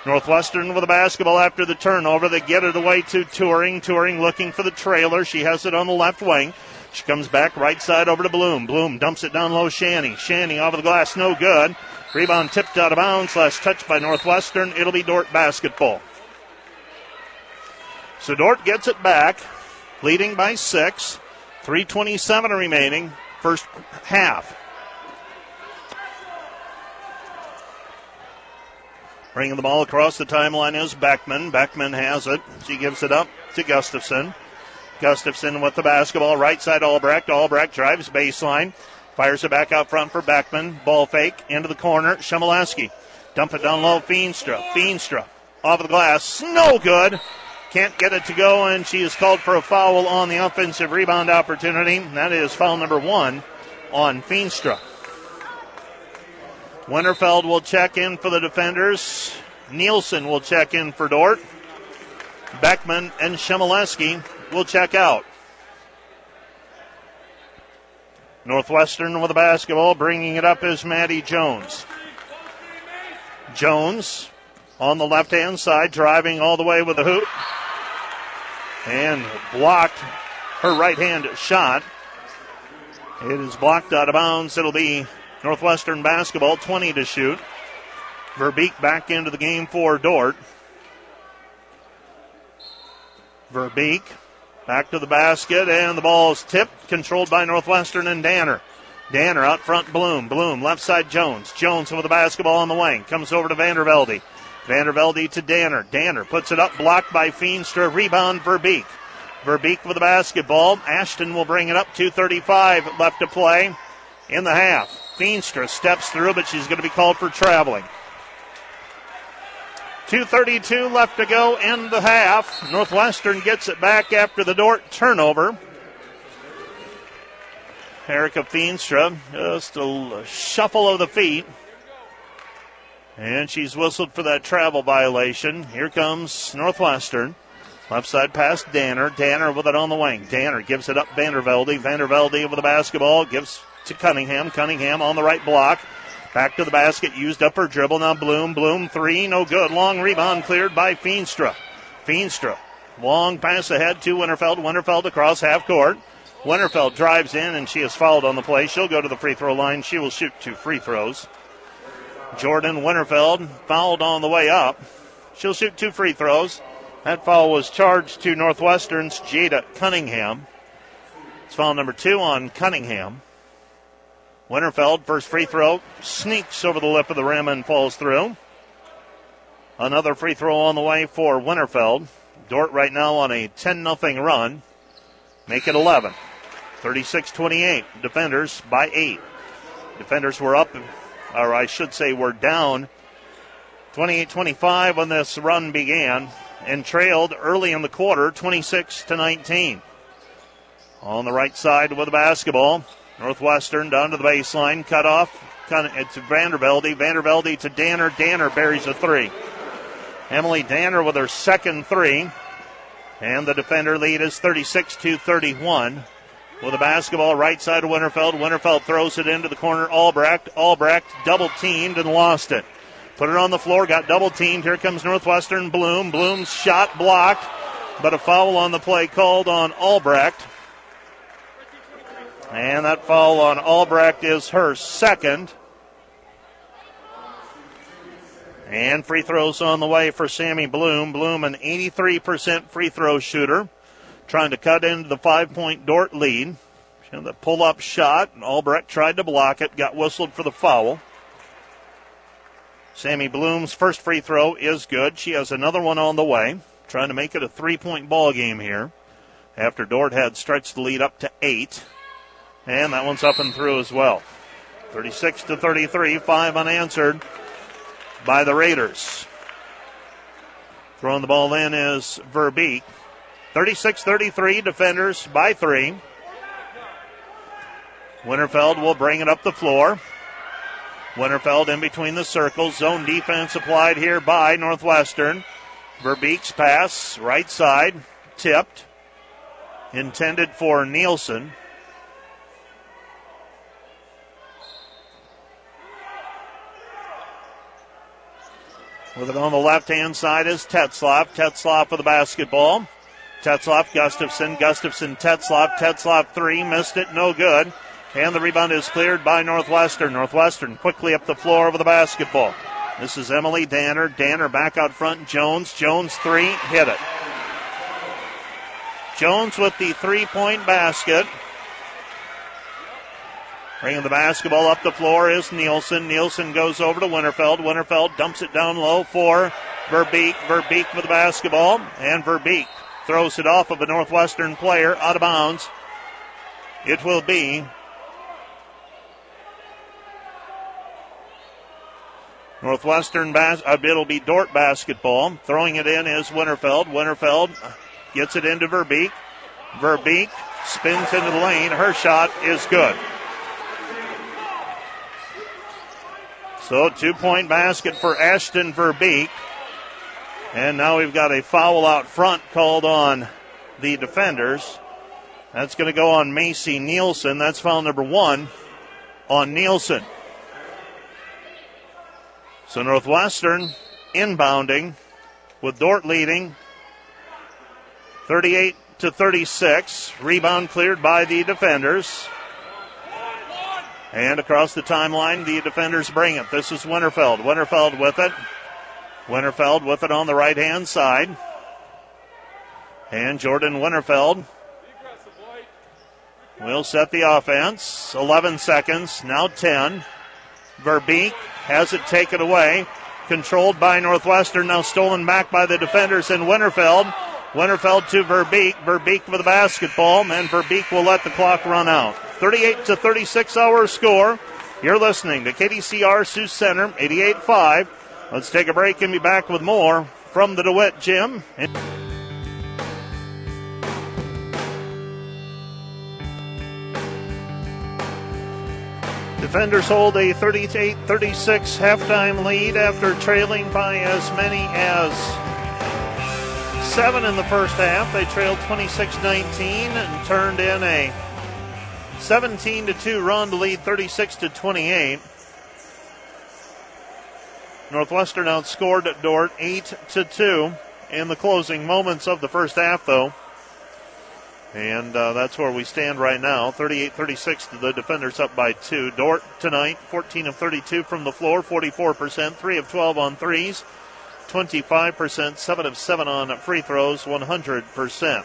Northwestern with the basketball after the turnover. They get it away to Touring. Touring looking for the trailer. She has it on the left wing. She comes back right side over to Bloom. Bloom dumps it down low. Shanny. Shanny off of the glass. No good. Rebound tipped out of bounds. Last touch by Northwestern. It'll be Dordt basketball. So Dordt gets it back, leading by six. 327 remaining, first half. Bringing the ball across the timeline is Beckman. Beckman has it. She gives it up to Gustafson. Gustafson with the basketball, right side Albrecht. Albrecht drives baseline, fires it back out front for Beckman. Ball fake into the corner. Shimoleski. Dump it down low. Feenstra. Feenstra off of the glass. No good. Can't get it to go, and she is called for a foul on the offensive rebound opportunity. That is foul number one on Feenstra. Winterfeld will check in for the defenders. Nielsen will check in for Dordt. Beckman and Shimoleski will check out. Northwestern with the basketball, bringing it up is Maddie Jones. Jones on the left hand side, driving all the way with the hoop. and blocked her right hand shot. It is blocked out of bounds. It'll be Northwestern basketball, 20 to shoot. Verbeek back into the game for Dordt. Verbeek back to the basket, and the ball is tipped, controlled by Northwestern and Danner. Danner out front, Bloom. Bloom, left side, Jones. Jones with the basketball on the wing. Comes over to Vandervelde. Vandervelde to Danner. Danner puts it up, blocked by Feenstra. Rebound, Verbeek. Verbeek with the basketball. Ashton will bring it up. 2.35 left to play in the half. Feenstra steps through, but she's going to be called for traveling. 2.32 left to go in the half. Northwestern gets it back after the Dordt turnover. Erica Feenstra, just a shuffle of the feet. And she's whistled for that travel violation. Here comes Northwestern. Left side pass, Danner. Danner with it on the wing. Danner gives it up Vandervelde. Vandervelde with the basketball. Gives to Cunningham. Cunningham on the right block. Back to the basket. Used up her dribble. Now Bloom. Bloom three. No good. Long rebound cleared by Feenstra. Feenstra. Long pass ahead to Winterfeld. Winterfeld across half court. Winterfeld drives in and she is fouled on the play. She'll go to the free throw line. She will shoot two free throws. Jordan Winterfeld fouled on the way up. She'll shoot two free throws. That foul was charged to Northwestern's Jada Cunningham. It's foul number two on Cunningham. Winterfeld, first free throw, sneaks over the lip of the rim and falls through. Another free throw on the way for Winterfeld. Dordt right now on a 10 0 run. Make it 11. 36 28. Defenders by 8. Defenders were up or I should say, were down 28 25 when this run began and trailed early in the quarter 26 to 19. On the right side with the basketball, Northwestern down to the baseline, cut off. It's Vandervelde. Vandervelde to Danner. Danner buries a three. Emily Danner with her second three. And the defender lead is 36 to 31 with the basketball right side of Winterfeld. Winterfeld throws it into the corner. Albrecht. Albrecht double teamed and lost it. Put it on the floor, got double teamed. Here comes Northwestern Bloom. Bloom's shot blocked, but a foul on the play called on Albrecht. And that foul on Albrecht is her second. And free throws on the way for Sammy Bloom. Bloom, an 83% free throw shooter trying to cut into the five point Dordt lead. She had the pull up shot, and Albrecht tried to block it, got whistled for the foul. Sammy Bloom's first free throw is good. She has another one on the way, trying to make it a three point ball game here after Dordt had stretched the lead up to eight. And that one's up and through as well. 36 to 33, five unanswered by the Raiders. Throwing the ball in is Verbeek. 36 33, defenders by three. Winterfeld will bring it up the floor. Winterfeld in between the circles. Zone defense applied here by Northwestern. Verbeek's pass, right side, tipped. Intended for Nielsen. With it on the left hand side is Tetzloff. Tetzloff with the basketball. Tetzloff, Gustafson, Gustafson, Tetzloff, Tetzloff three, missed it, no good. And the rebound is cleared by Northwestern. Northwestern quickly up the floor with the basketball. This is Emily Danner. Danner back out front. Jones. Jones three. Hit it. Jones with the three point basket. Bringing the basketball up the floor is Nielsen. Nielsen goes over to Winterfeld. Winterfeld dumps it down low for Verbeek. Verbeek with the basketball. And Verbeek throws it off of a Northwestern player out of bounds. It will be Northwestern bas- uh, it'll be Dordt basketball. Throwing it in is Winterfeld. Winterfeld gets it into Verbeek. Verbeek spins into the lane. Her shot is good. So two point basket for Ashton Verbeek. And now we've got a foul out front called on the defenders. That's going to go on Macy Nielsen. That's foul number one on Nielsen. So Northwestern inbounding with Dordt leading 38 to 36. Rebound cleared by the defenders. And across the timeline, the defenders bring it. This is Winterfeld. Winterfeld with it. Winterfeld with it on the right hand side. And Jordan Winterfeld will set the offense. 11 seconds, now 10. Verbeek has it taken away. Controlled by Northwestern, now stolen back by the defenders in Winterfeld. Winterfeld to Verbeek. Verbeek for the basketball, and Verbeek will let the clock run out. 38 to 36 hour score. You're listening to KDCR Sioux Center 88.5. Let's take a break and be back with more from the DeWitt Gym. Defenders hold a 38 36 halftime lead after trailing by as many as seven in the first half. They trailed 26 19 and turned in a 17 2 run to lead 36 to 28. Northwestern outscored Dordt 8 to 2 in the closing moments of the first half, though. And uh, that's where we stand right now. 38 36, the defenders up by two. Dordt tonight, 14 of 32 from the floor, 44%, 3 of 12 on threes, 25%, 7 of 7 on free throws, 100%.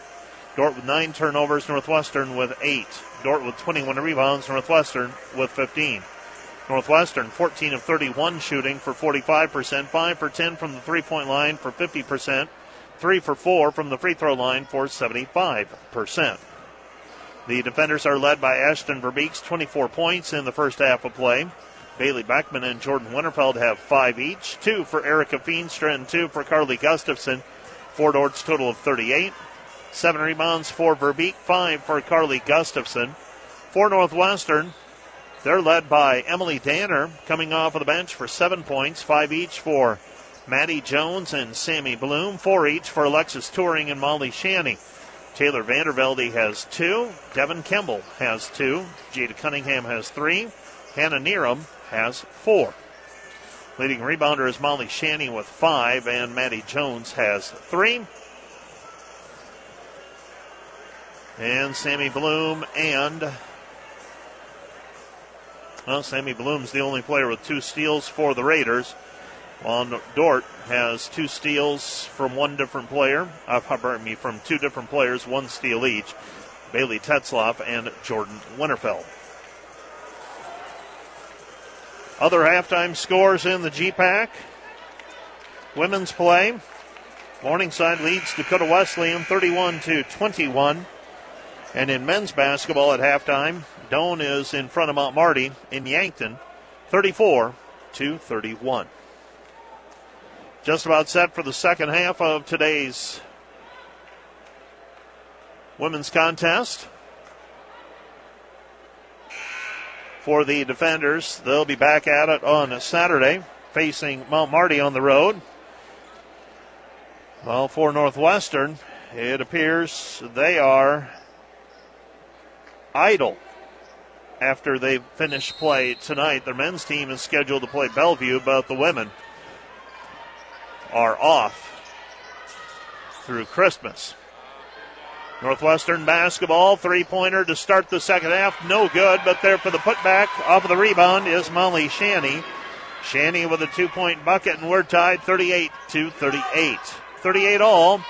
Dordt with 9 turnovers, Northwestern with 8. Dordt with 21 rebounds, Northwestern with 15. Northwestern 14 of 31 shooting for 45%, 5 for 10 from the three point line for 50%, 3 for 4 from the free throw line for 75%. The defenders are led by Ashton Verbeeks, 24 points in the first half of play. Bailey Beckman and Jordan Winterfeld have five each, two for Erica Feenstra and two for Carly Gustafson. Four Dordt's total of 38. Seven rebounds for Verbeek, five for Carly Gustafson. For Northwestern, they're led by Emily Danner coming off of the bench for seven points, five each for Maddie Jones and Sammy Bloom, four each for Alexis Touring and Molly Shanny. Taylor Vandervelde has two. Devin Kimball has two. Jada Cunningham has three. Hannah Neeram has four. Leading rebounder is Molly Shanny with five, and Maddie Jones has three. And Sammy Bloom and well, Sammy Bloom's the only player with two steals for the Raiders. While Dordt has two steals from one different player, uh, pardon me, from two different players, one steal each. Bailey Tetzloff and Jordan Winterfeld. Other halftime scores in the GPAC. Women's play. Morningside leads Dakota Wesleyan 31 to 21. And in men's basketball at halftime, Doane is in front of Mount Marty in Yankton, 34 to 31. Just about set for the second half of today's women's contest. For the defenders, they'll be back at it on Saturday, facing Mount Marty on the road. Well, for Northwestern, it appears they are idle after they finish play tonight. Their men's team is scheduled to play Bellevue, but the women are off through Christmas. Northwestern basketball, three pointer to start the second half. No good, but there for the putback off of the rebound is Molly Shanny. Shanny with a two point bucket, and we're tied 38 to 38. 38 all.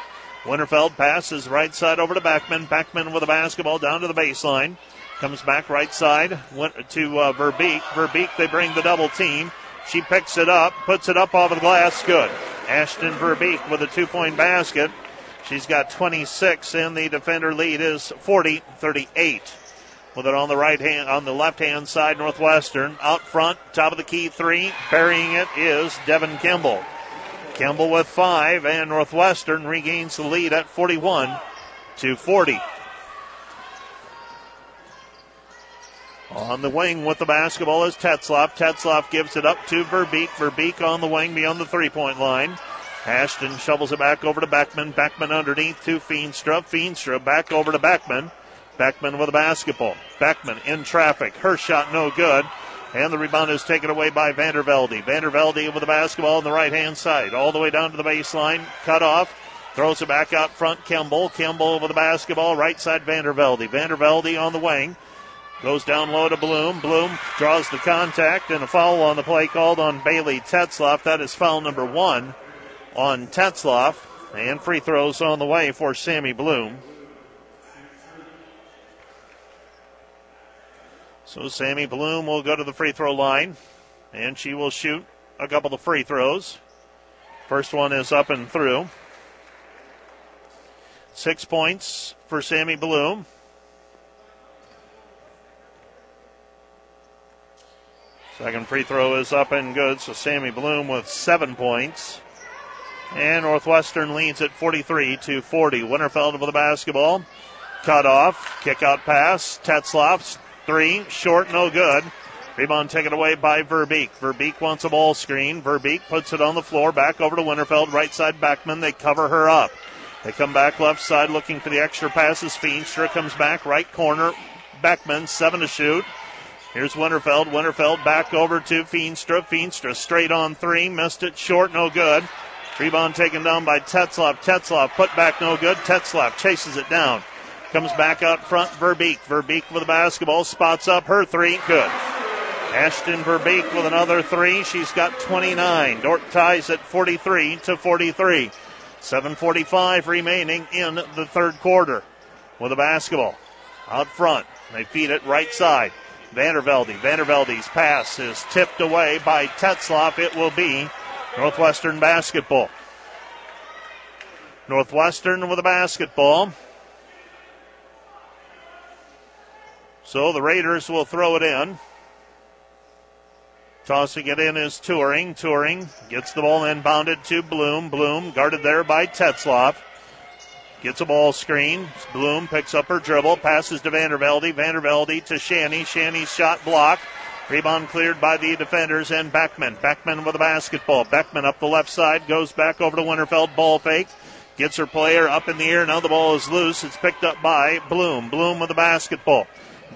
Winterfeld passes right side over to Backman. Backman with a basketball down to the baseline. Comes back right side went to uh, Verbeek. Verbeek, they bring the double team. She picks it up, puts it up off the glass. Good. Ashton Verbeek with a two point basket. She's got 26, and the defender lead is 40 38. With it on the right hand, on the left hand side, Northwestern. Out front, top of the key three. Burying it is Devin Kimball. Kimball with five, and Northwestern regains the lead at 41 to 40. On the wing with the basketball is Tetzloff. Tetzloff gives it up to Verbeek. Verbeek on the wing beyond the three point line. Ashton shovels it back over to Beckman. Beckman underneath to Feenstra. Feenstra back over to Beckman. Beckman with a basketball. Beckman in traffic. Her shot no good. And the rebound is taken away by Vandervelde. Vandervelde with the basketball on the right hand side. All the way down to the baseline. Cut off. Throws it back out front. Kimball. Kimball with the basketball. Right side Vandervelde. Vandervelde on the wing. Goes down low to Bloom. Bloom draws the contact and a foul on the play called on Bailey Tetzloff. That is foul number one on Tetzloff. And free throws on the way for Sammy Bloom. So Sammy Bloom will go to the free throw line and she will shoot a couple of free throws. First one is up and through. Six points for Sammy Bloom. Second free throw is up and good, so Sammy Bloom with seven points. And Northwestern leads at 43 to 40. Winterfeld with the basketball. Cut off. Kick out pass. Tetzloff. Three. Short. No good. Rebound taken away by Verbeek. Verbeek wants a ball screen. Verbeek puts it on the floor. Back over to Winterfeld. Right side Backman. They cover her up. They come back left side looking for the extra passes. Feenstra comes back. Right corner. Beckman. Seven to shoot. Here's Winterfeld. Winterfeld back over to Feenstra. Feenstra straight on three. Missed it short. No good. Rebound taken down by Tetzloff. Tetzloff put back no good. Tetzloff chases it down. Comes back out front. Verbeek. Verbeek with the basketball. Spots up her three. Good. Ashton Verbeek with another three. She's got 29. Dordt ties at 43 to 43. 7.45 remaining in the third quarter with the basketball. Out front. They feed it right side. Vandervelde. Vandervelde's pass is tipped away by Tetzloff. It will be Northwestern basketball. Northwestern with a basketball. So the Raiders will throw it in. Tossing it in is Touring. Touring gets the ball inbounded to Bloom. Bloom guarded there by Tetzloff. Gets a ball screen. Bloom picks up her dribble, passes to Vandervelde. Vandervelde to Shanny. Shanny's shot blocked. Rebound cleared by the defenders and Beckman. Beckman with a basketball. Beckman up the left side, goes back over to Winterfeld. Ball fake. Gets her player up in the air. Now the ball is loose. It's picked up by Bloom. Bloom with the basketball.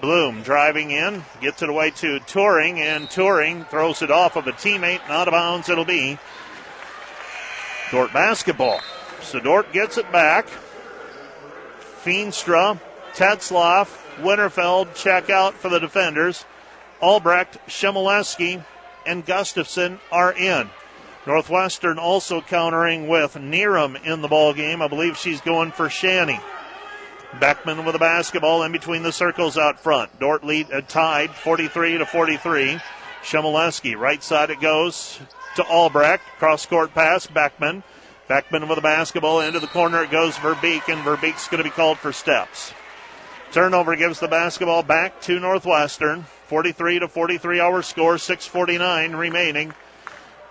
Bloom driving in, gets it away to Touring, and Touring throws it off of a teammate, out of bounds. It'll be Dordt basketball. So Dordt gets it back. Feenstra, Tetzloff, Winterfeld check out for the defenders. Albrecht, Shemileski, and Gustafson are in. Northwestern also countering with Neeram in the ball game. I believe she's going for Shanny. Beckman with a basketball in between the circles out front. Dordt lead uh, tied 43 to 43. Shemileski, right side it goes to Albrecht. Cross court pass, Beckman. Beckman with a basketball into the corner. It goes Verbeek, and Verbeek's going to be called for steps. Turnover gives the basketball back to Northwestern. 43 to 43 hour score, 6:49 remaining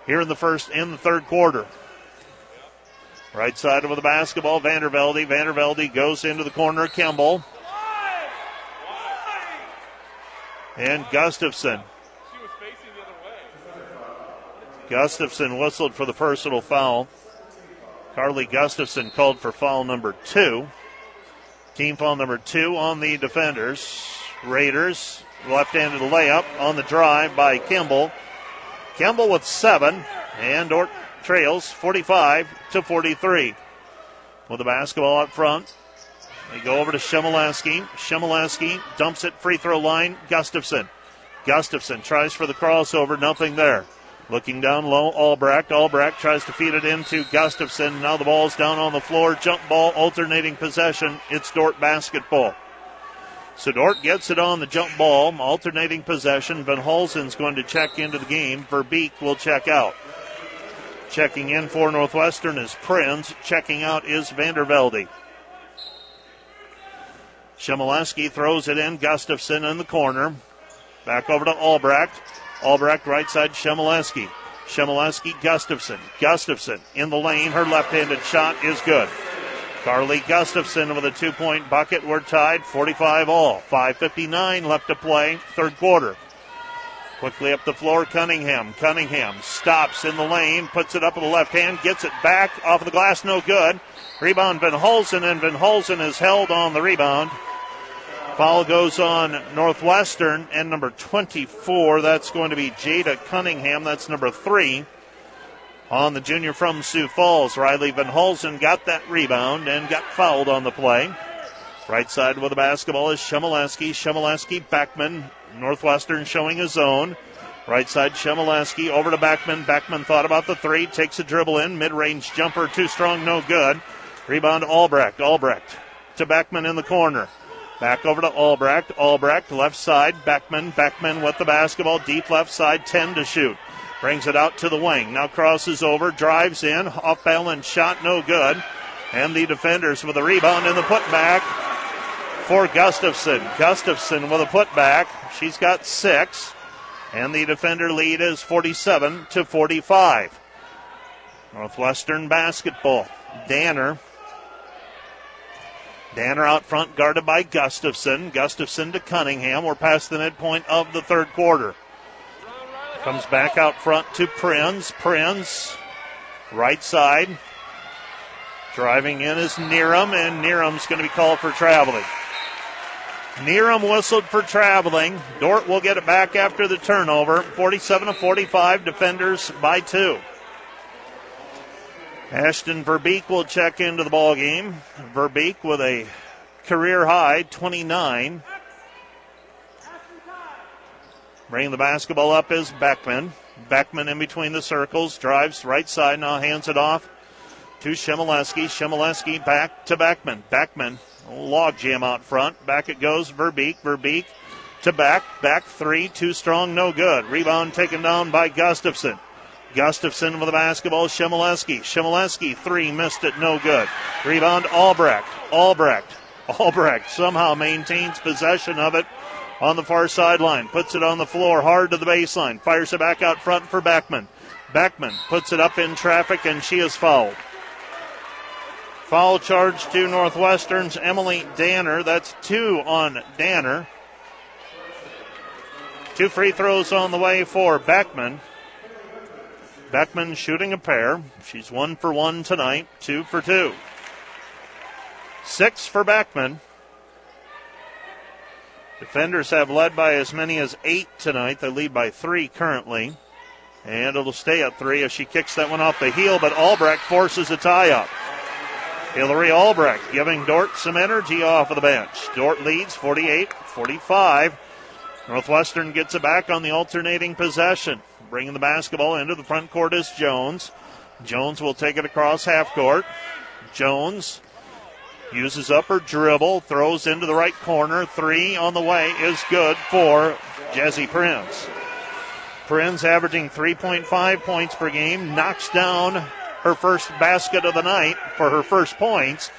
here in the first in the third quarter. Right side with the basketball, Vandervelde. Vandervelde goes into the corner, Kimball. And Gustafson. Gustafson whistled for the personal foul. Carly Gustafson called for foul number two. Team foul number two on the defenders. Raiders, left-handed layup on the drive by Kimball. Kimball with seven, and Dordt trails 45 to 43. With the basketball up front, they go over to Shemileski. Shemileski dumps it free throw line. Gustafson. Gustafson tries for the crossover. Nothing there. Looking down low, Albrecht. Albrecht tries to feed it into Gustafson. Now the ball's down on the floor. Jump ball, alternating possession. It's Dordt basketball. So Dordt gets it on the jump ball, alternating possession. Van Holzen's going to check into the game. Verbeek will check out. Checking in for Northwestern is Prinz. Checking out is Vandervelde. Shemileski throws it in. Gustafson in the corner. Back over to Albrecht. Albrecht right side Shemileski. Shemileski Gustafson. Gustafson in the lane. Her left handed shot is good. Carly Gustafson with a two point bucket. We're tied 45 all. 5.59 left to play, third quarter. Quickly up the floor, Cunningham. Cunningham stops in the lane, puts it up with the left hand, gets it back off of the glass, no good. Rebound Van Holzen, and Van Holzen is held on the rebound. Foul goes on Northwestern and number 24. That's going to be Jada Cunningham. That's number three. on the junior from Sioux Falls. Riley Van Hulsen got that rebound and got fouled on the play. Right side with the basketball is Shemileski. Shemileski, Backman. Northwestern showing a zone. Right side, Shemileski over to Backman. Backman thought about the three, takes a dribble in. Mid range jumper, too strong, no good. Rebound, Albrecht. Albrecht to Backman in the corner. Back over to Albrecht. Albrecht, left side. Beckman. Beckman with the basketball. Deep left side, 10 to shoot. Brings it out to the wing. Now crosses over, drives in. Off balance shot, no good. And the defenders with a rebound in the putback for Gustafson. Gustafson with a putback. She's got six. And the defender lead is 47 to 45. Northwestern basketball. Danner. Danner out front, guarded by Gustafson. Gustafson to Cunningham. We're past the midpoint of the third quarter. Comes back out front to Prinz. Prinz, right side. Driving in is Neeram, and Neeram's going to be called for traveling. Neeram whistled for traveling. Dordt will get it back after the turnover. 47 to 45, defenders by two. Ashton Verbeek will check into the ball game. Verbeek with a career high 29. Bringing the basketball up is Beckman. Beckman in between the circles, drives right side, now hands it off to Shemileski. Shemileski back to Beckman. Beckman, log jam out front. Back it goes, Verbeek. Verbeek to back. Back three, too strong, no good. Rebound taken down by Gustafson. Gustafson with the basketball, Shemileski. Shemileski, three, missed it, no good. Rebound, Albrecht. Albrecht. Albrecht somehow maintains possession of it on the far sideline. Puts it on the floor, hard to the baseline. Fires it back out front for Beckman. Beckman puts it up in traffic, and she is fouled. Foul charge to Northwestern's Emily Danner. That's two on Danner. Two free throws on the way for Beckman. Beckman shooting a pair. She's one for one tonight, two for two. Six for Beckman. Defenders have led by as many as eight tonight. They lead by three currently. And it'll stay at three as she kicks that one off the heel, but Albrecht forces a tie up. Hillary Albrecht giving Dordt some energy off of the bench. Dordt leads 48 45. Northwestern gets it back on the alternating possession. Bringing the basketball into the front court is Jones. Jones will take it across half court. Jones Uses up her dribble, throws into the right corner. Three on the way is good for Jesse Prinz. Prinz averaging 3.5 points per game, knocks down her first basket of the night for her first points.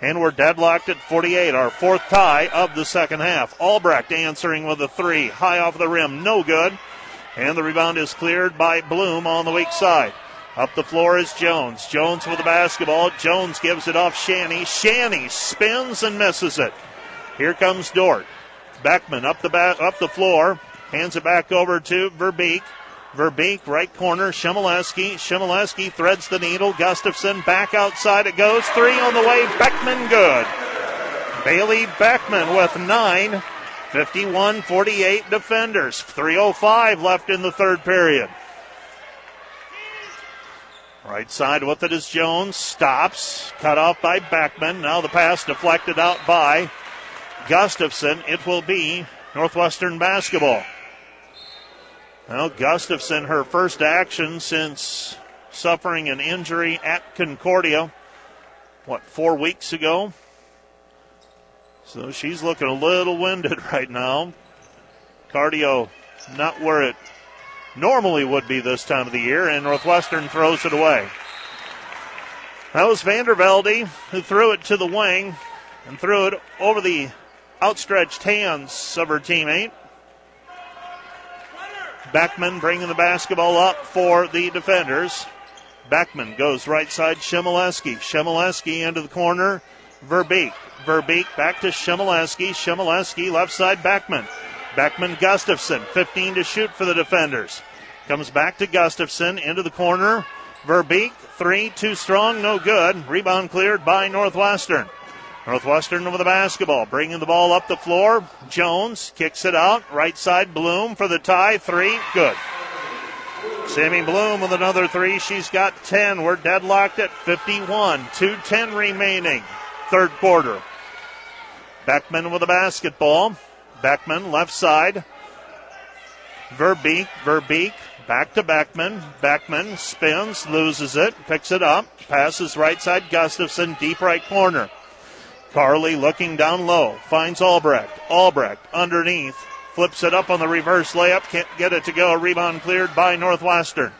And we're deadlocked at 48, our fourth tie of the second half. Albrecht answering with a three, high off the rim, no good. And the rebound is cleared by Bloom on the weak side. Up the floor is Jones. Jones with the basketball. Jones gives it off Shanny. Shanny spins and misses it. Here comes Dordt. Beckman up the back, up the floor. Hands it back over to Verbeek. Verbeek, right corner. Shemileski. Shemileski threads the needle. Gustafson back outside it goes. Three on the way. Beckman good. Bailey Beckman with nine. 51 48 defenders. 3.05 left in the third period. Right side with it is Jones. Stops. Cut off by Backman. Now the pass deflected out by Gustafson. It will be Northwestern basketball. Well, Gustafson, her first action since suffering an injury at Concordia, what, four weeks ago? So she's looking a little winded right now. Cardio not where it normally would be this time of the year, and Northwestern throws it away. That was Vandervelde who threw it to the wing and threw it over the outstretched hands of her teammate. Beckman bringing the basketball up for the defenders. Beckman goes right side, Shemileski. Shemileski into the corner, Verbeek. Verbeek back to Shemileski. Shemileski left side, Beckman. Beckman Gustafson, 15 to shoot for the defenders. Comes back to Gustafson into the corner. Verbeek, three, too strong, no good. Rebound cleared by Northwestern. Northwestern with the basketball, bringing the ball up the floor. Jones kicks it out. Right side, Bloom for the tie. Three, good. Sammy Bloom with another three. She's got 10. We're deadlocked at 51. 2.10 remaining. Third quarter. Beckman with a basketball. Beckman left side. Verbeek. Verbeek back to Beckman. Beckman spins, loses it, picks it up, passes right side Gustafson, deep right corner. Carly looking down low, finds Albrecht. Albrecht underneath, flips it up on the reverse layup, can't get it to go. Rebound cleared by Northwestern.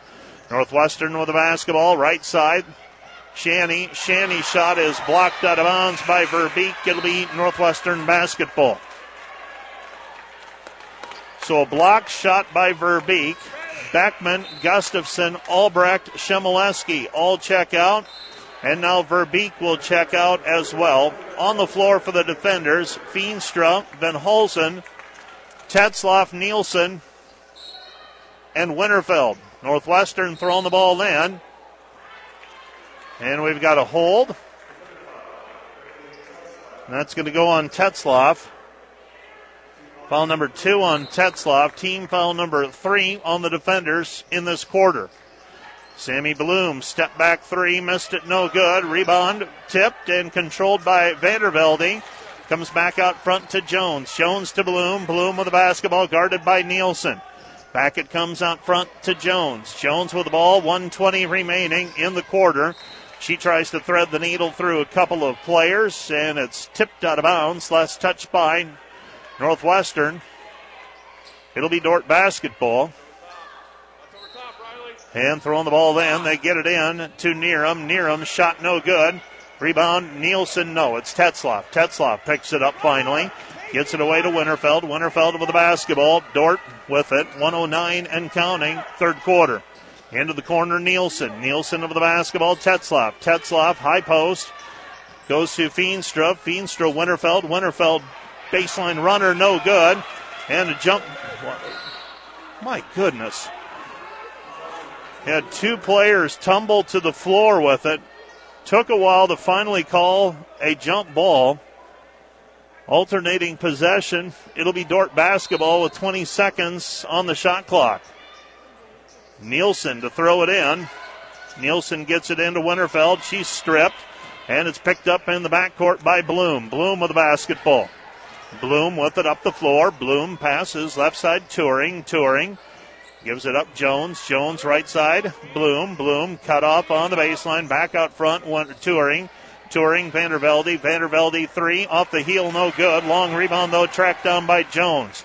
Northwestern with the basketball, right side. Shanny. Shanny shot is blocked out of bounds by Verbeek. It'll be Northwestern basketball. So a block shot by Verbeek. Beckman, Gustafson, Albrecht, Shemileski all check out. And now Verbeek will check out as well. On the floor for the defenders, Feenstra, Van Holzen, Tetzloff, Nielsen, and Winterfeld. Northwestern throwing the ball in. And we've got a hold. That's going to go on Tetzloff. Foul number two on Tetzloff. Team foul number three on the defenders in this quarter. Sammy Bloom, step back three, missed it, no good. Rebound tipped and controlled by Vandervelde. Comes back out front to Jones. Jones to Bloom. Bloom with the basketball, guarded by Nielsen. Back it comes out front to Jones. Jones with the ball, 120 remaining in the quarter. She tries to thread the needle through a couple of players, and it's tipped out of bounds. Last touch by Northwestern. It'll be Dordt basketball. And throwing the ball then, they get it in to Nerum. Nerum shot no good. Rebound, Nielsen, no. It's Tetzloff. Tetzloff picks it up finally. Gets it away to Winterfeld. Winterfeld with the basketball. Dordt with it. 109 and counting. Third quarter. Into the corner, Nielsen. Nielsen of the basketball. Tetzloff. Tetzloff, high post. Goes to Feenstra. Feenstra, Winterfeld. Winterfeld baseline runner, no good. And a jump. My goodness. Had two players tumble to the floor with it. Took a while to finally call a jump ball. Alternating possession. It'll be Dordt basketball with 20 seconds on the shot clock. Nielsen to throw it in. Nielsen gets it into Winterfeld. She's stripped. And it's picked up in the backcourt by Bloom. Bloom with the basketball. Bloom with it up the floor. Bloom passes left side touring, touring. Gives it up Jones. Jones right side. Bloom. Bloom cut off on the baseline. Back out front. One touring. Touring Vandervelde. Vandervelde three. Off the heel. No good. Long rebound though. Tracked down by Jones.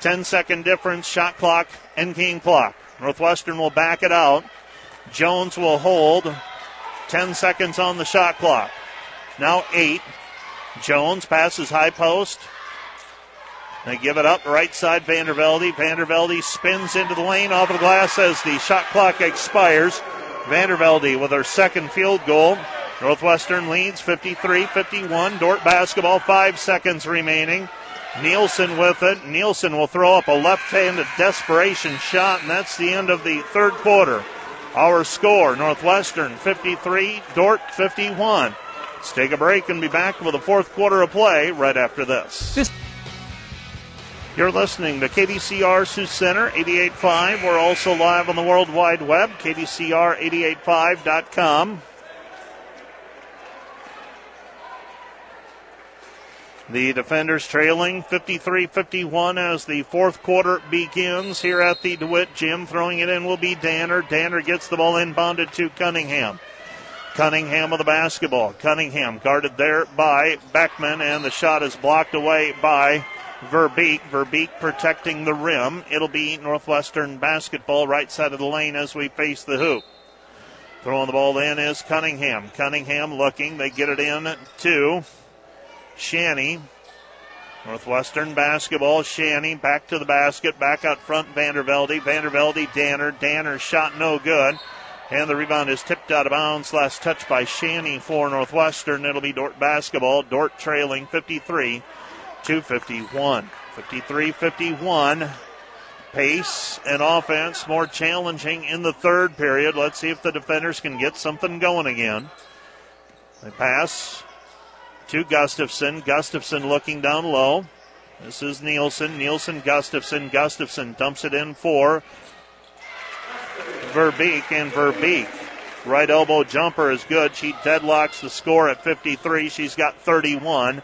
10 second difference. Shot clock and game clock. Northwestern will back it out. Jones will hold. 10 seconds on the shot clock. Now eight. Jones passes high post. They give it up right side Vandervelde. Vandervelde spins into the lane off of the glass as the shot clock expires. Vandervelde with her second field goal. Northwestern leads 53 51. Dordt basketball, five seconds remaining. Nielsen with it. Nielsen will throw up a left handed desperation shot, and that's the end of the third quarter. Our score Northwestern 53, Dordt 51. Let's take a break and be back with the fourth quarter of play right after this. this- you're listening to KDCR Sioux Center 88.5. We're also live on the World Wide Web, KDCR885.com. The defenders trailing 53 51 as the fourth quarter begins here at the DeWitt Gym. Throwing it in will be Danner. Danner gets the ball inbounded to Cunningham. Cunningham with the basketball. Cunningham guarded there by Beckman, and the shot is blocked away by Verbeek. Verbeek protecting the rim. It'll be Northwestern basketball right side of the lane as we face the hoop. Throwing the ball in is Cunningham. Cunningham looking. They get it in to Shanny. Northwestern basketball. Shanny back to the basket. Back out front. Vandervelde. Vandervelde. Danner. Danner shot no good. And the rebound is tipped out of bounds. Last touch by Shanny for Northwestern. It'll be Dordt basketball. Dordt trailing 53 251. 53 51. Pace and offense more challenging in the third period. Let's see if the defenders can get something going again. They pass to Gustafson. Gustafson looking down low. This is Nielsen. Nielsen, Gustafson. Gustafson dumps it in for Verbeek, and Verbeek. Right elbow jumper is good. She deadlocks the score at 53. She's got 31.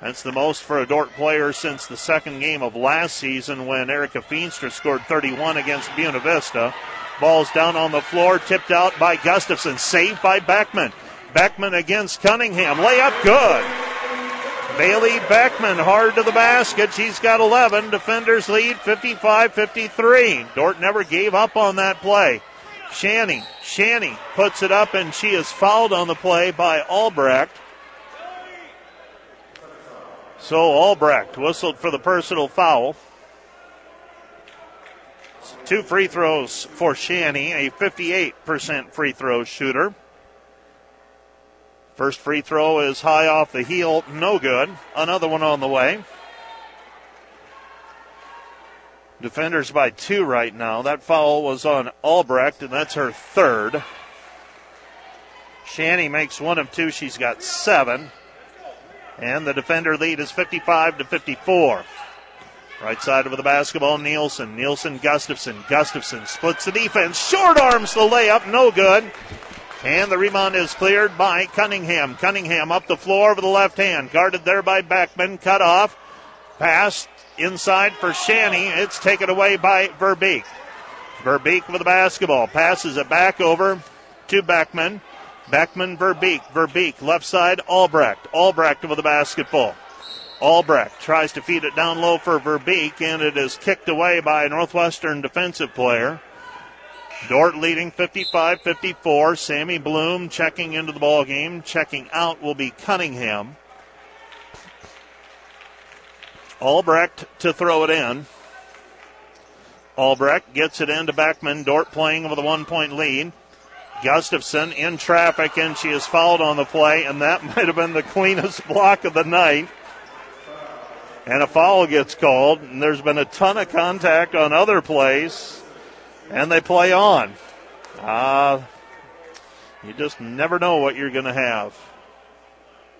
That's the most for a Dordt player since the second game of last season when Erica Feenstra scored 31 against Buena Vista. Ball's down on the floor, tipped out by Gustafson, saved by Beckman. Beckman against Cunningham. Layup good. Bailey Beckman hard to the basket. She's got 11. Defenders lead 55 53. Dordt never gave up on that play. Shanny, Shanny puts it up and she is fouled on the play by Albrecht. So Albrecht whistled for the personal foul. Two free throws for Shanny, a 58% free throw shooter. First free throw is high off the heel, no good. Another one on the way. Defenders by two right now. That foul was on Albrecht, and that's her third. Shanny makes one of two. She's got seven. And the defender lead is 55 to 54. Right side of the basketball, Nielsen. Nielsen, Gustafson. Gustafson splits the defense. Short arms the layup. No good. And the rebound is cleared by Cunningham. Cunningham up the floor with the left hand. Guarded there by Beckman. Cut off. Pass inside for Shanny. It's taken away by Verbeek. Verbeek with the basketball. Passes it back over to Beckman. Beckman, Verbeek. Verbeek, left side, Albrecht. Albrecht with the basketball. Albrecht tries to feed it down low for Verbeek, and it is kicked away by a Northwestern defensive player. Dordt leading 55 54. Sammy Bloom checking into the ball game. Checking out will be Cunningham. Albrecht to throw it in. Albrecht gets it into Beckman. Dordt playing with a one point lead. Gustafson in traffic, and she is fouled on the play, and that might have been the cleanest block of the night. And a foul gets called, and there's been a ton of contact on other plays, and they play on. Uh, you just never know what you're going to have.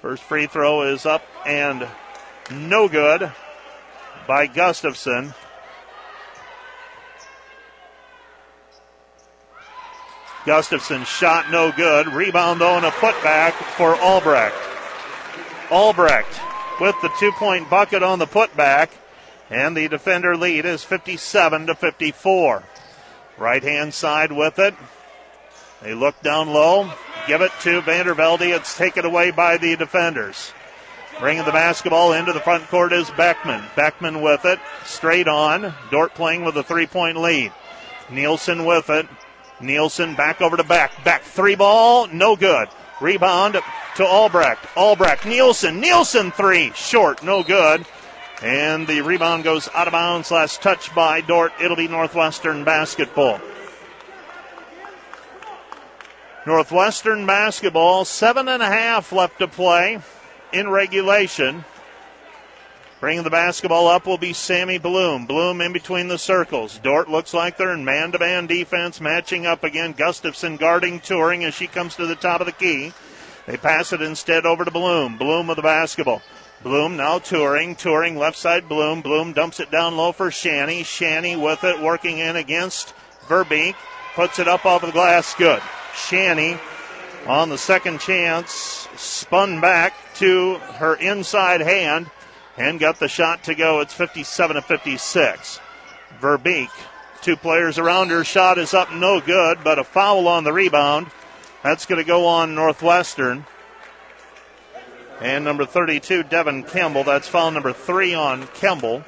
First free throw is up and no good by Gustafson. Gustafson shot no good. Rebound though and a putback for Albrecht. Albrecht with the two point bucket on the putback. And the defender lead is 57 to 54. Right hand side with it. They look down low. Give it to Vandervelde. It's taken away by the defenders. Bringing the basketball into the front court is Beckman. Beckman with it. Straight on. Dordt playing with a three point lead. Nielsen with it. Nielsen back over to Beck. Beck three ball, no good. Rebound to Albrecht. Albrecht, Nielsen, Nielsen three, short, no good. And the rebound goes out of bounds. Last touch by Dordt. It'll be Northwestern basketball. Northwestern basketball, seven and a half left to play in regulation. Bringing the basketball up will be Sammy Bloom. Bloom in between the circles. Dordt looks like they're in man to man defense, matching up again. Gustafson guarding Touring as she comes to the top of the key. They pass it instead over to Bloom. Bloom with the basketball. Bloom now touring, touring left side Bloom. Bloom dumps it down low for Shanny. Shanny with it, working in against Verbeek. Puts it up off the glass. Good. Shanny on the second chance, spun back to her inside hand and got the shot to go. It's 57 to 56. Verbeek, two players around her. Shot is up, no good, but a foul on the rebound. That's going to go on Northwestern. And number 32, Devin Campbell. That's foul number three on Campbell.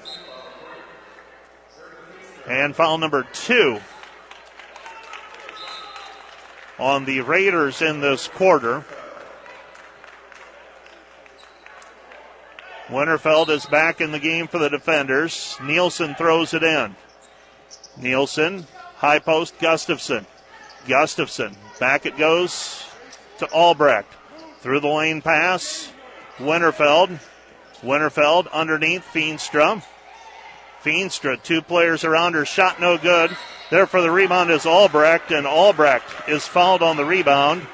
And foul number two on the Raiders in this quarter. Winterfeld is back in the game for the defenders. Nielsen throws it in. Nielsen, high post, Gustafson. Gustafson, back it goes to Albrecht. Through the lane pass, Winterfeld. Winterfeld underneath Feenstra. Feenstra, two players around her, shot no good. There for the rebound is Albrecht, and Albrecht is fouled on the rebound.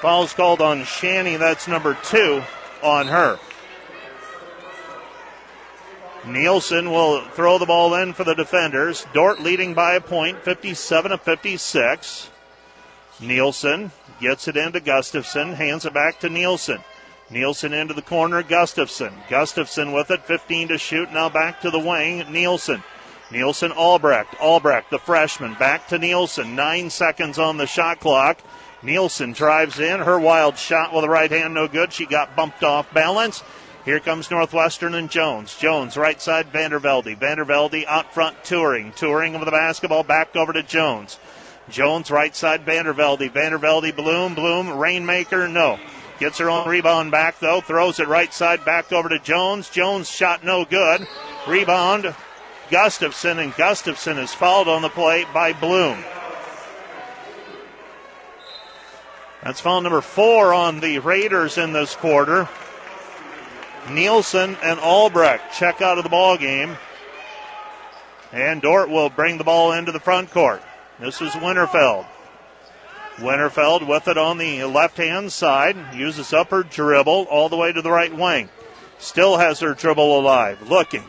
Foul's called on Shanny, that's number two on her. Nielsen will throw the ball in for the defenders. Dordt leading by a point, 57 to 56. Nielsen gets it into Gustafson, hands it back to Nielsen. Nielsen into the corner, Gustafson. Gustafson with it, 15 to shoot. Now back to the wing, Nielsen. Nielsen Albrecht. Albrecht, the freshman, back to Nielsen. Nine seconds on the shot clock. Nielsen drives in. Her wild shot with the right hand, no good. She got bumped off balance. Here comes Northwestern and Jones. Jones, right side, Vandervelde. Vandervelde out front, touring. Touring with the basketball, back over to Jones. Jones, right side, Vandervelde. Vandervelde, Bloom, Bloom, Rainmaker, no. Gets her own rebound back, though. Throws it right side, back over to Jones. Jones shot no good. Rebound, Gustafson, and Gustafson is fouled on the play by Bloom. That's foul number four on the Raiders in this quarter. Nielsen and Albrecht check out of the ball game. And Dordt will bring the ball into the front court. This is Winterfeld. Winterfeld with it on the left hand side. Uses up her dribble all the way to the right wing. Still has her dribble alive. Looking.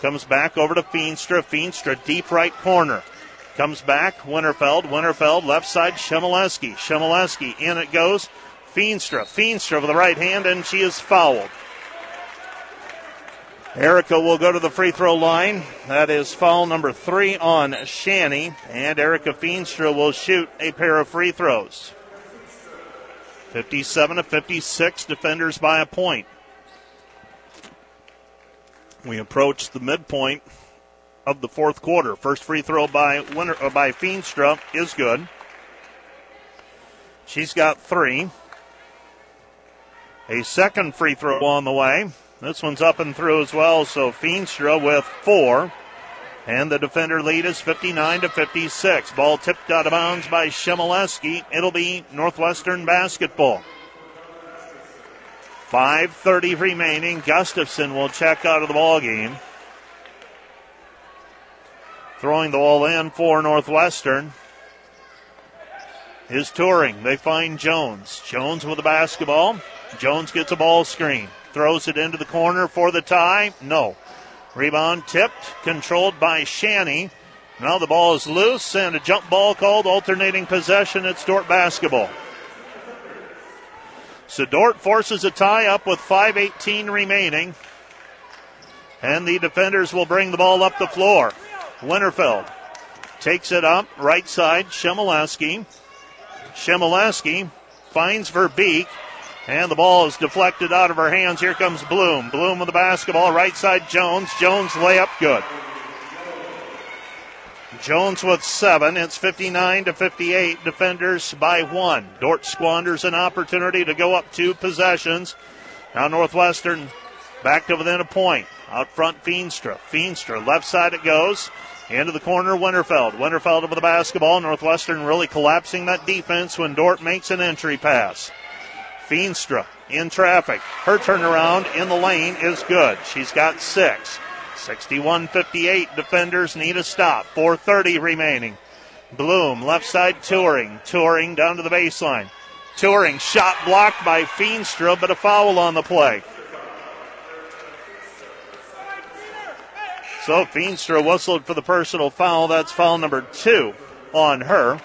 Comes back over to Feenstra. Feenstra deep right corner. Comes back. Winterfeld. Winterfeld left side. Shemileski. Shemileski in it goes. Feenstra. Feenstra with the right hand, and she is fouled. Erica will go to the free throw line. That is foul number three on Shanny, and Erica Feenstra will shoot a pair of free throws. 57 to 56, defenders by a point. We approach the midpoint of the fourth quarter. First free throw by winner uh, by Feenstra is good. She's got three. A second free throw on the way. This one's up and through as well. So Feenstra with four. And the defender lead is 59 to 56. Ball tipped out of bounds by Shemileski. It'll be Northwestern basketball. 5.30 remaining. Gustafson will check out of the ball game. Throwing the ball in for Northwestern is touring. They find Jones. Jones with the basketball. Jones gets a ball screen. Throws it into the corner for the tie. No. Rebound tipped, controlled by Shanny. Now the ball is loose and a jump ball called alternating possession. It's Dordt basketball. So Dordt forces a tie up with 5.18 remaining. And the defenders will bring the ball up the floor. Winterfeld takes it up, right side, Shemileski. Shemileski finds Verbeek, and the ball is deflected out of her hands. Here comes Bloom. Bloom with the basketball, right side, Jones. Jones layup, good. Jones with seven. It's 59 to 58. Defenders by one. Dordt squanders an opportunity to go up two possessions. Now Northwestern back to within a point. Out front, Feenstra. Feenstra, left side it goes. Into the corner, Winterfeld. Winterfeld with the basketball. Northwestern really collapsing that defense when Dordt makes an entry pass. Feenstra in traffic. Her turnaround in the lane is good. She's got six. 61 58. Defenders need a stop. 4.30 remaining. Bloom, left side touring. Touring down to the baseline. Touring, shot blocked by Feenstra, but a foul on the play. So Feenstra whistled for the personal foul. That's foul number two on her.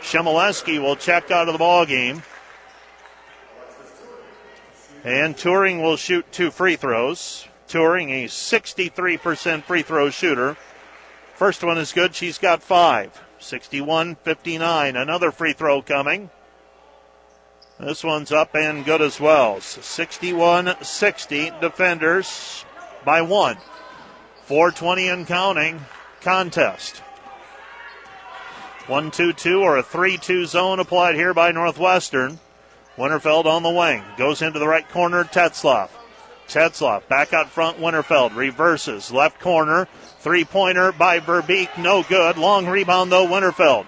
Shemileski will check out of the ball game. And Touring will shoot two free throws. Touring a 63% free throw shooter. First one is good. She's got five. 61 59. Another free throw coming. This one's up and good as well. 61 60. Defenders by one. 420 and counting contest. 1 2 2 or a 3 2 zone applied here by Northwestern. Winterfeld on the wing. Goes into the right corner, Tetzloff. Tetzloff back out front, Winterfeld reverses. Left corner, three pointer by Verbeek, no good. Long rebound though, Winterfeld.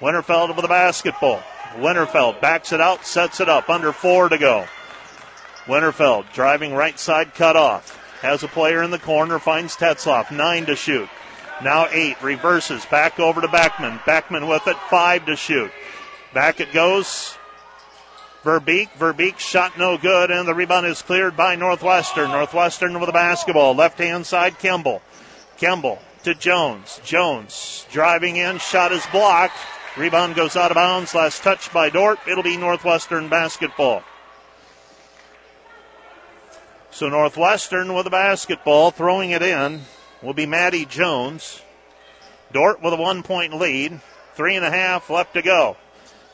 Winterfeld with the basketball. Winterfeld backs it out, sets it up, under four to go. Winterfeld driving right side, cut off. Has a player in the corner, finds Tetzloff, nine to shoot. Now eight, reverses, back over to Beckman. Beckman with it, five to shoot. Back it goes. Verbeek. Verbeek shot no good, and the rebound is cleared by Northwestern. Northwestern with the basketball. Left hand side, Kimball. Kimball to Jones. Jones driving in, shot is blocked. Rebound goes out of bounds. Last touch by Dordt. It'll be Northwestern basketball. So Northwestern with the basketball, throwing it in, will be Maddie Jones. Dordt with a one point lead. Three and a half left to go.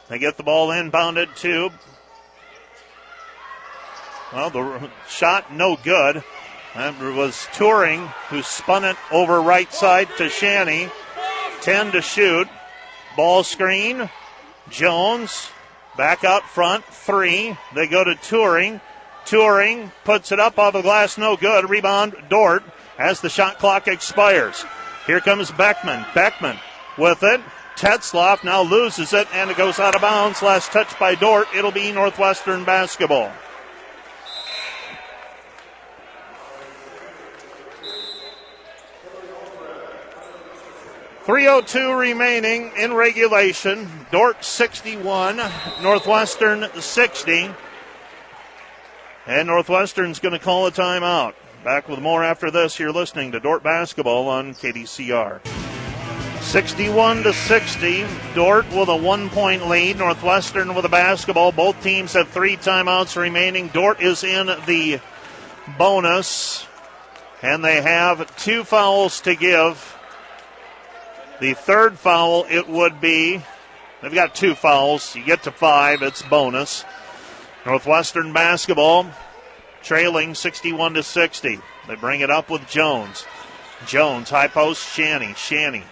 They get the ball inbounded to. Well, the shot no good. That was Touring who spun it over right side to Shanny. 10 to shoot. Ball screen. Jones back out front. Three. They go to Touring. Touring puts it up off the glass. No good. Rebound Dordt as the shot clock expires. Here comes Beckman. Beckman with it. Tetzloff now loses it and it goes out of bounds. Last touch by Dordt. It'll be Northwestern basketball. Three oh two remaining in regulation. Dordt sixty one, Northwestern sixty, and Northwestern's going to call a timeout. Back with more after this. You're listening to Dordt basketball on KDCR. 61 to 60. Dordt with a one point lead. Northwestern with a basketball. Both teams have three timeouts remaining. Dordt is in the bonus, and they have two fouls to give. The third foul, it would be. They've got two fouls. You get to five, it's bonus. Northwestern basketball trailing 61 to 60. They bring it up with Jones. Jones, high post, Shanny. Shanny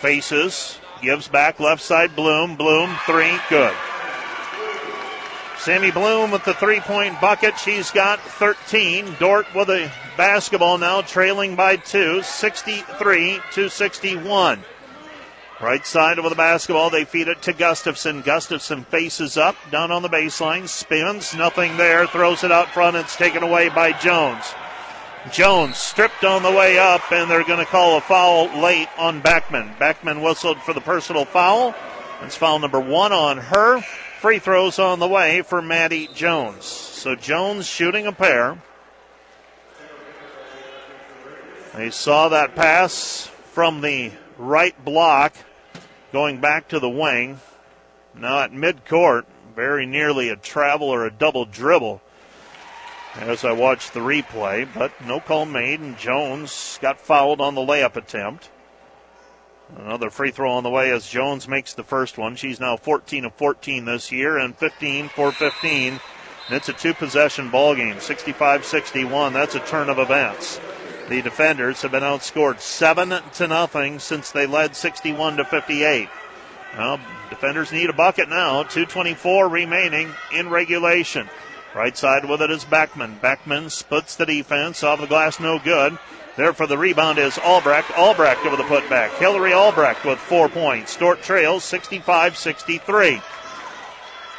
faces, gives back left side, Bloom. Bloom, three, good. Sammy Bloom with the three point bucket. She's got 13. Dordt with a basketball now, trailing by two, 63 to 61. Right side of the basketball, they feed it to Gustafson. Gustafson faces up, down on the baseline, spins, nothing there, throws it out front. It's taken away by Jones. Jones stripped on the way up, and they're going to call a foul late on Beckman. Beckman whistled for the personal foul. That's foul number one on her. Free throws on the way for Maddie Jones. So Jones shooting a pair. They saw that pass from the right block going back to the wing. Now at midcourt, very nearly a travel or a double dribble as I watched the replay, but no call made, and Jones got fouled on the layup attempt. Another free throw on the way as Jones makes the first one. She's now 14 of 14 this year and 15 for 15. And it's a two possession ball game, 65 61. That's a turn of events. The defenders have been outscored 7 to nothing since they led 61 to 58. Well, defenders need a bucket now. 224 remaining in regulation. Right side with it is Beckman. Beckman splits the defense off the glass, no good. There for the rebound is Albrecht. Albrecht over the putback. Hillary Albrecht with four points. Dordt trails 65 63.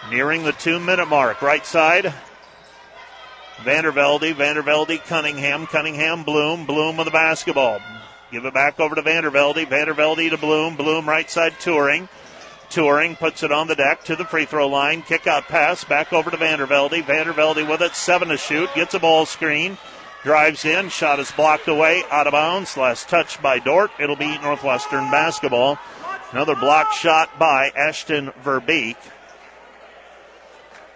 Nearing the two minute mark. Right side, Vandervelde, Vandervelde, Cunningham, Cunningham, Bloom, Bloom with the basketball. Give it back over to Vandervelde, Vandervelde to Bloom, Bloom right side touring. Touring puts it on the deck to the free throw line. Kick out pass back over to Vandervelde. Vandervelde with it, seven to shoot, gets a ball screen, drives in, shot is blocked away, out of bounds. Last touch by Dordt. It'll be Northwestern basketball. Another block shot by Ashton Verbeek.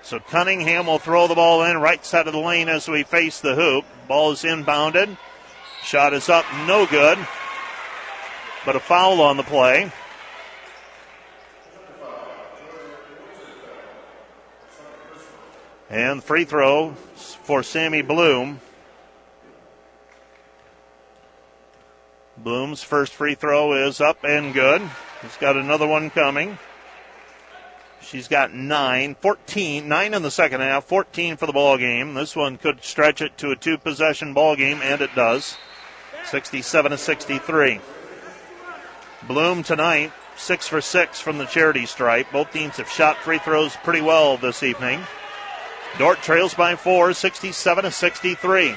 So Cunningham will throw the ball in right side of the lane as we face the hoop. Ball is inbounded. Shot is up, no good. But a foul on the play. And free throw for Sammy Bloom. Bloom's first free throw is up and good. He's got another one coming. She's got nine, 14, nine in the second half, 14 for the ball game. This one could stretch it to a two possession ball game, and it does. 67 to 63. Bloom tonight, six for six from the charity stripe. Both teams have shot free throws pretty well this evening. Dordt trails by four, 67 to 63.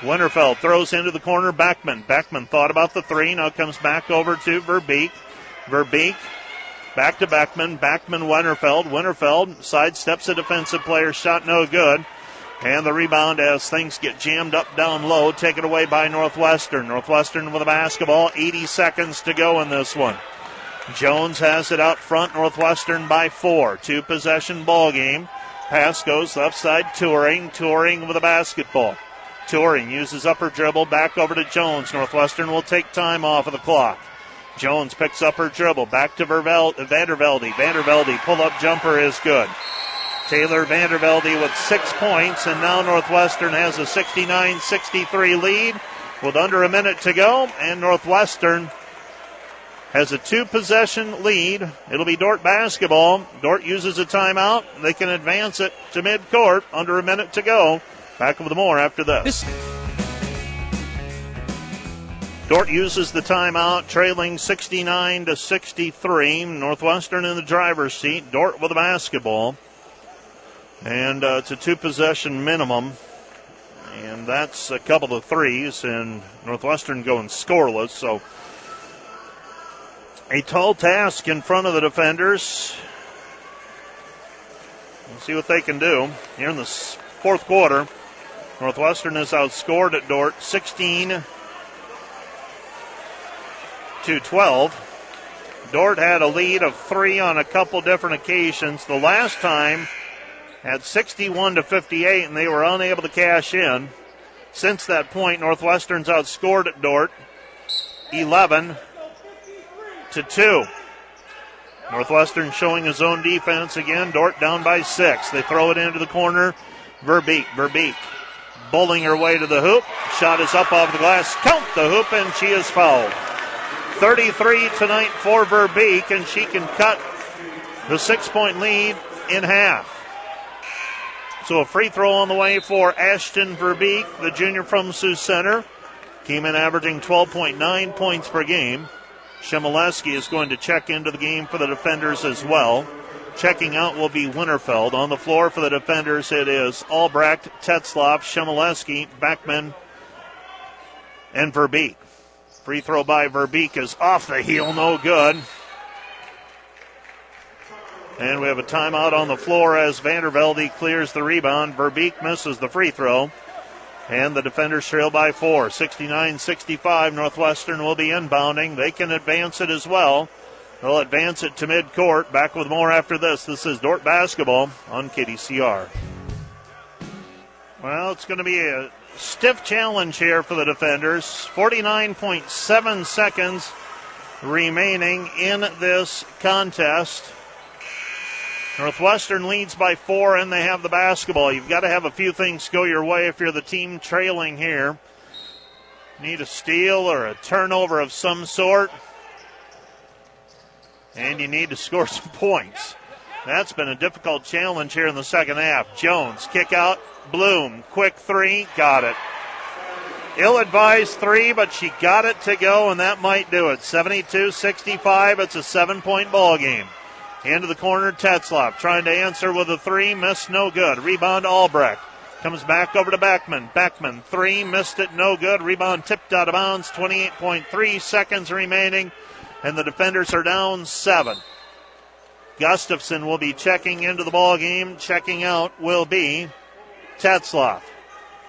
Winterfeld throws into the corner. Beckman. Beckman thought about the three. Now comes back over to Verbeek. Verbeek Back to Beckman. Beckman Winterfeld. Winterfeld sidesteps a defensive player. Shot no good. And the rebound as things get jammed up down low, taken away by Northwestern. Northwestern with a basketball, 80 seconds to go in this one. Jones has it out front, Northwestern by four. Two possession ball game. Pass goes left side, Touring. Touring with a basketball. Touring uses upper dribble back over to Jones. Northwestern will take time off of the clock. Jones picks up her dribble back to Vervel- Vandervelde. Vandervelde pull up jumper is good. Taylor Vandervelde with six points, and now Northwestern has a 69 63 lead with under a minute to go, and Northwestern has a two possession lead. It'll be Dordt basketball. Dordt uses a timeout. They can advance it to midcourt under a minute to go. Back with more after this. Dordt uses the timeout, trailing 69 to 63. Northwestern in the driver's seat. Dordt with the basketball. And uh, it's a two possession minimum. And that's a couple of threes, and Northwestern going scoreless. So a tall task in front of the defenders. Let's see what they can do here in the fourth quarter. Northwestern is outscored at Dordt 16 to 12. Dordt had a lead of three on a couple different occasions. The last time at 61 to 58, and they were unable to cash in. Since that point, Northwestern's outscored at Dordt 11 to 2. Northwestern showing his own defense again. Dordt down by six. They throw it into the corner. Verbeek, Verbeek, bowling her way to the hoop. Shot is up off the glass. Count the hoop, and she is fouled. 33 tonight for Verbeek, and she can cut the six point lead in half. So a free throw on the way for Ashton Verbeek, the junior from Sioux Center. Came in averaging 12.9 points per game. Shemileski is going to check into the game for the defenders as well. Checking out will be Winterfeld. On the floor for the defenders, it is Albrecht, Tetzloff, Shemileski, Beckman, and Verbeek. Free throw by Verbeek is off the heel, no good. And we have a timeout on the floor as Vandervelde clears the rebound. Verbeek misses the free throw. And the defenders trail by four. 69 65. Northwestern will be inbounding. They can advance it as well. They'll advance it to midcourt. Back with more after this. This is Dordt basketball on KDCR. Well, it's going to be a stiff challenge here for the defenders. 49.7 seconds remaining in this contest. Northwestern leads by four, and they have the basketball. You've got to have a few things go your way if you're the team trailing here. Need a steal or a turnover of some sort. And you need to score some points. That's been a difficult challenge here in the second half. Jones, kick out. Bloom, quick three, got it. Ill advised three, but she got it to go, and that might do it. 72 65. It's a seven point ball game. Into the corner, Tetzloff trying to answer with a three, missed no good. Rebound, Albrecht. Comes back over to Beckman. Beckman, three, missed it, no good. Rebound tipped out of bounds. 28.3 seconds remaining, and the defenders are down seven. Gustafson will be checking into the ball game. Checking out will be Tetzloff.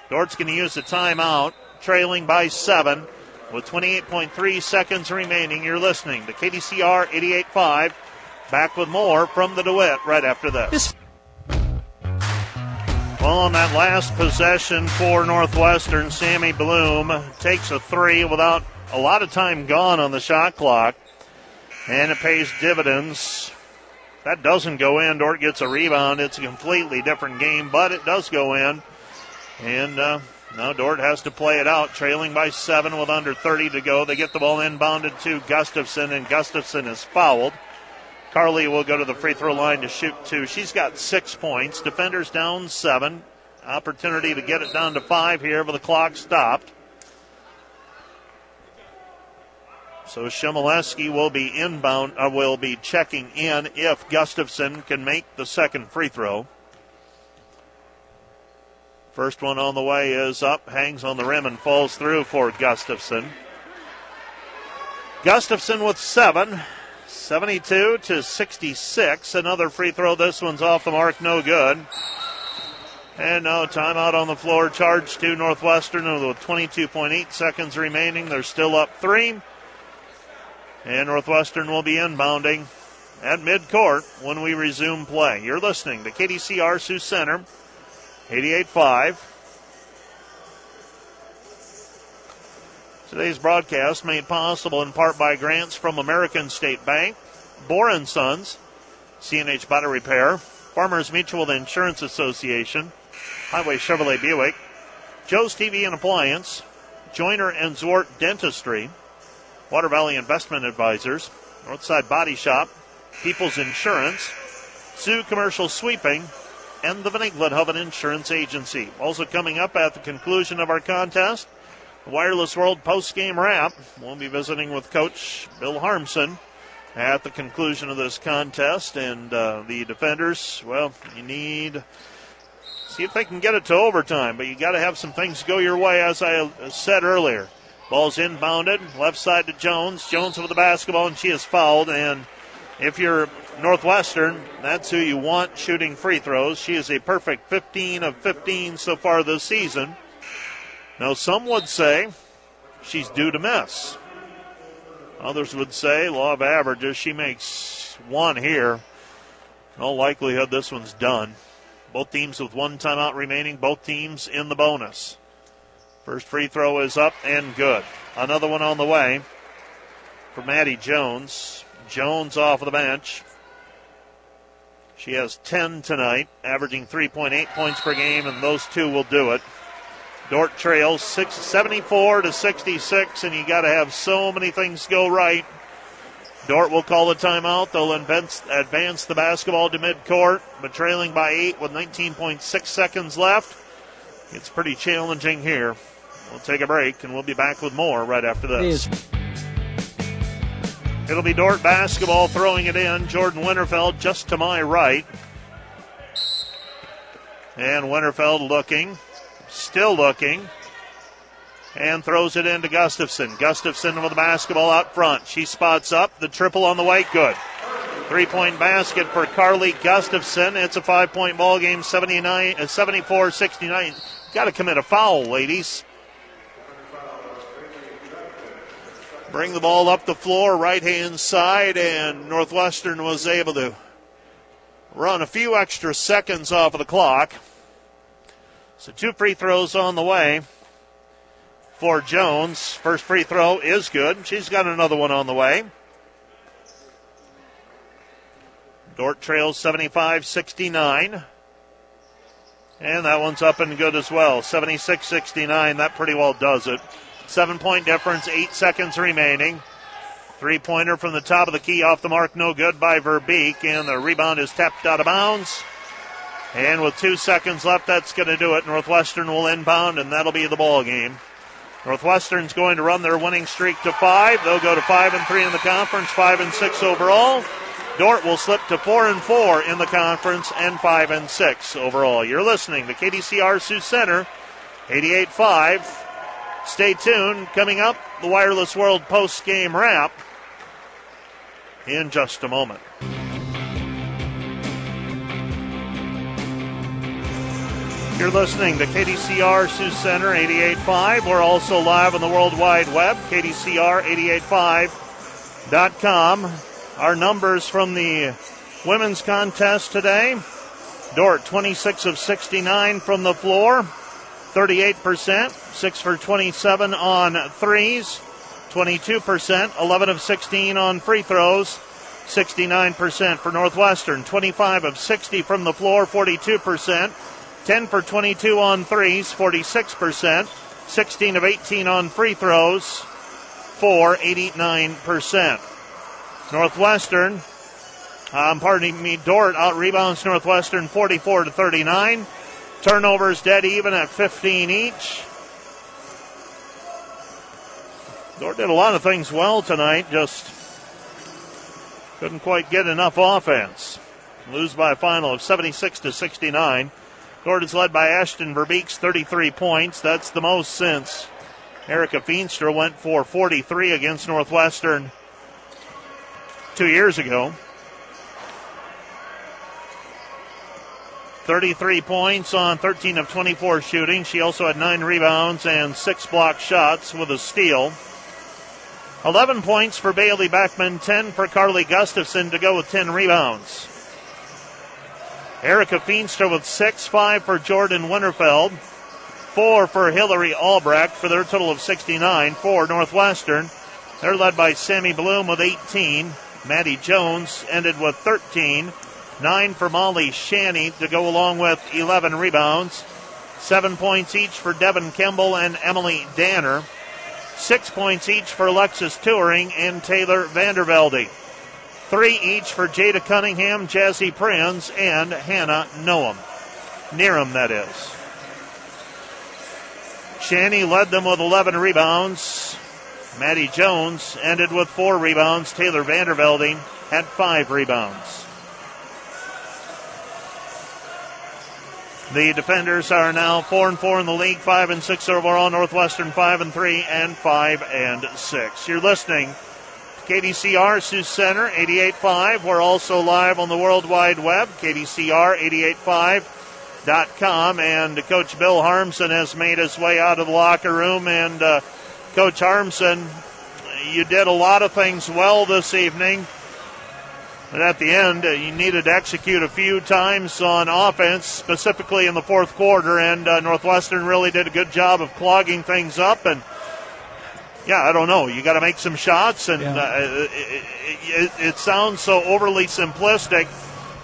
Dordt's going to use a timeout, trailing by seven with 28.3 seconds remaining. You're listening to KDCR 88.5. Back with more from the DeWitt right after this. Well, on that last possession for Northwestern, Sammy Bloom takes a three without a lot of time gone on the shot clock, and it pays dividends. That doesn't go in. Dordt gets a rebound. It's a completely different game, but it does go in. And uh, now Dordt has to play it out, trailing by seven with under 30 to go. They get the ball inbounded to Gustafson, and Gustafson is fouled. Carly will go to the free throw line to shoot two. She's got six points. Defenders down seven. Opportunity to get it down to five here, but the clock stopped. So Shemileski will be inbound, uh, will be checking in if Gustafson can make the second free throw. First one on the way is up, hangs on the rim, and falls through for Gustafson. Gustafson with seven. 72 to 66. Another free throw. This one's off the mark. No good. And no timeout on the floor. Charge to Northwestern with 22.8 seconds remaining. They're still up three. And Northwestern will be inbounding at midcourt when we resume play. You're listening to KDCR Sioux Center, 88.5. Today's broadcast made possible in part by grants from American State Bank, Boren Sons, CNH Body Repair, Farmers Mutual Insurance Association, Highway Chevrolet Buick, Joe's TV and Appliance, Joyner and Zwart Dentistry, Water Valley Investment Advisors, Northside Body Shop, People's Insurance, Sioux Commercial Sweeping, and the Van Hoven Insurance Agency. Also coming up at the conclusion of our contest, the Wireless World post-game wrap. We'll be visiting with Coach Bill Harmsen at the conclusion of this contest, and uh, the defenders. Well, you need see if they can get it to overtime. But you got to have some things go your way, as I said earlier. Ball's inbounded, left side to Jones. Jones with the basketball, and she is fouled. And if you're Northwestern, that's who you want shooting free throws. She is a perfect 15 of 15 so far this season. Now, some would say she's due to miss. Others would say, law of averages, she makes one here. In all likelihood, this one's done. Both teams with one timeout remaining, both teams in the bonus. First free throw is up and good. Another one on the way for Maddie Jones. Jones off of the bench. She has 10 tonight, averaging 3.8 points per game, and those two will do it. Dordt trails 6, 74 to 66, and you got to have so many things go right Dordt will call a timeout. They'll advance, advance the basketball to midcourt, but trailing by eight with 19.6 seconds left. It's pretty challenging here. We'll take a break and we'll be back with more right after this. It'll be Dordt basketball throwing it in. Jordan Winterfeld just to my right. And Winterfeld looking, still looking and throws it into Gustafson. Gustafson with the basketball out front. She spots up. The triple on the way, good. Three point basket for Carly Gustafson. It's a five point ball game, 79, uh, 74 69. Got to commit a foul, ladies. Bring the ball up the floor, right hand side, and Northwestern was able to run a few extra seconds off of the clock. So two free throws on the way for Jones. First free throw is good. She's got another one on the way. Dordt trails 75 69. And that one's up and good as well. 76 69. That pretty well does it. Seven point difference, eight seconds remaining. Three pointer from the top of the key off the mark, no good by Verbeek. And the rebound is tapped out of bounds. And with two seconds left, that's going to do it. Northwestern will inbound, and that'll be the ball game. Northwestern's going to run their winning streak to five. They'll go to five and three in the conference, five and six overall. Dordt will slip to four and four in the conference and five and six overall. You're listening to KDCR Sioux Center, 88.5. Stay tuned. Coming up, the Wireless World post game wrap in just a moment. You're listening to KDCR Sioux Center 88.5. We're also live on the World Wide Web, KDCR885.com. Our numbers from the women's contest today Dordt 26 of 69 from the floor, 38%, 6 for 27 on threes, 22%, 11 of 16 on free throws, 69% for Northwestern, 25 of 60 from the floor, 42%. 10 for 22 on threes, 46%. 16 of 18 on free throws, for 89%. Northwestern, um, pardon me, Dordt out rebounds Northwestern 44 to 39. Turnovers dead even at 15 each. Dordt did a lot of things well tonight, just couldn't quite get enough offense. Lose by a final of 76 to 69. Dordt is led by Ashton Verbeeks, 33 points. That's the most since Erica Feenstra went for 43 against Northwestern two years ago. 33 points on 13 of 24 shooting. She also had nine rebounds and six block shots with a steal. 11 points for Bailey Beckman, 10 for Carly Gustafson to go with 10 rebounds. Erica Feenstra with 6, 5 for Jordan Winterfeld, 4 for Hillary Albrecht for their total of 69 for Northwestern. They're led by Sammy Bloom with 18. Maddie Jones ended with 13. 9 for Molly Shanny to go along with 11 rebounds. 7 points each for Devin Kimball and Emily Danner. Six points each for Alexis Touring and Taylor Vandervelde. Three each for Jada Cunningham, Jazzy Prinz, and Hannah Noam. Nearham, that is. Shanny led them with 11 rebounds. Maddie Jones ended with four rebounds. Taylor Vandervelde had five rebounds. The defenders are now four and four in the league, five and six overall. Northwestern five and three and five and six. You're listening to KDCR Sioux Center 88.5. We're also live on the World Wide Web, KDCR 88.5.com. And Coach Bill Harmsen has made his way out of the locker room. And uh, Coach Harmsen, you did a lot of things well this evening. But at the end, uh, you needed to execute a few times on offense, specifically in the fourth quarter, and uh, Northwestern really did a good job of clogging things up. And yeah, I don't know, you got to make some shots, and yeah. uh, it, it, it, sounds so overly simplistic,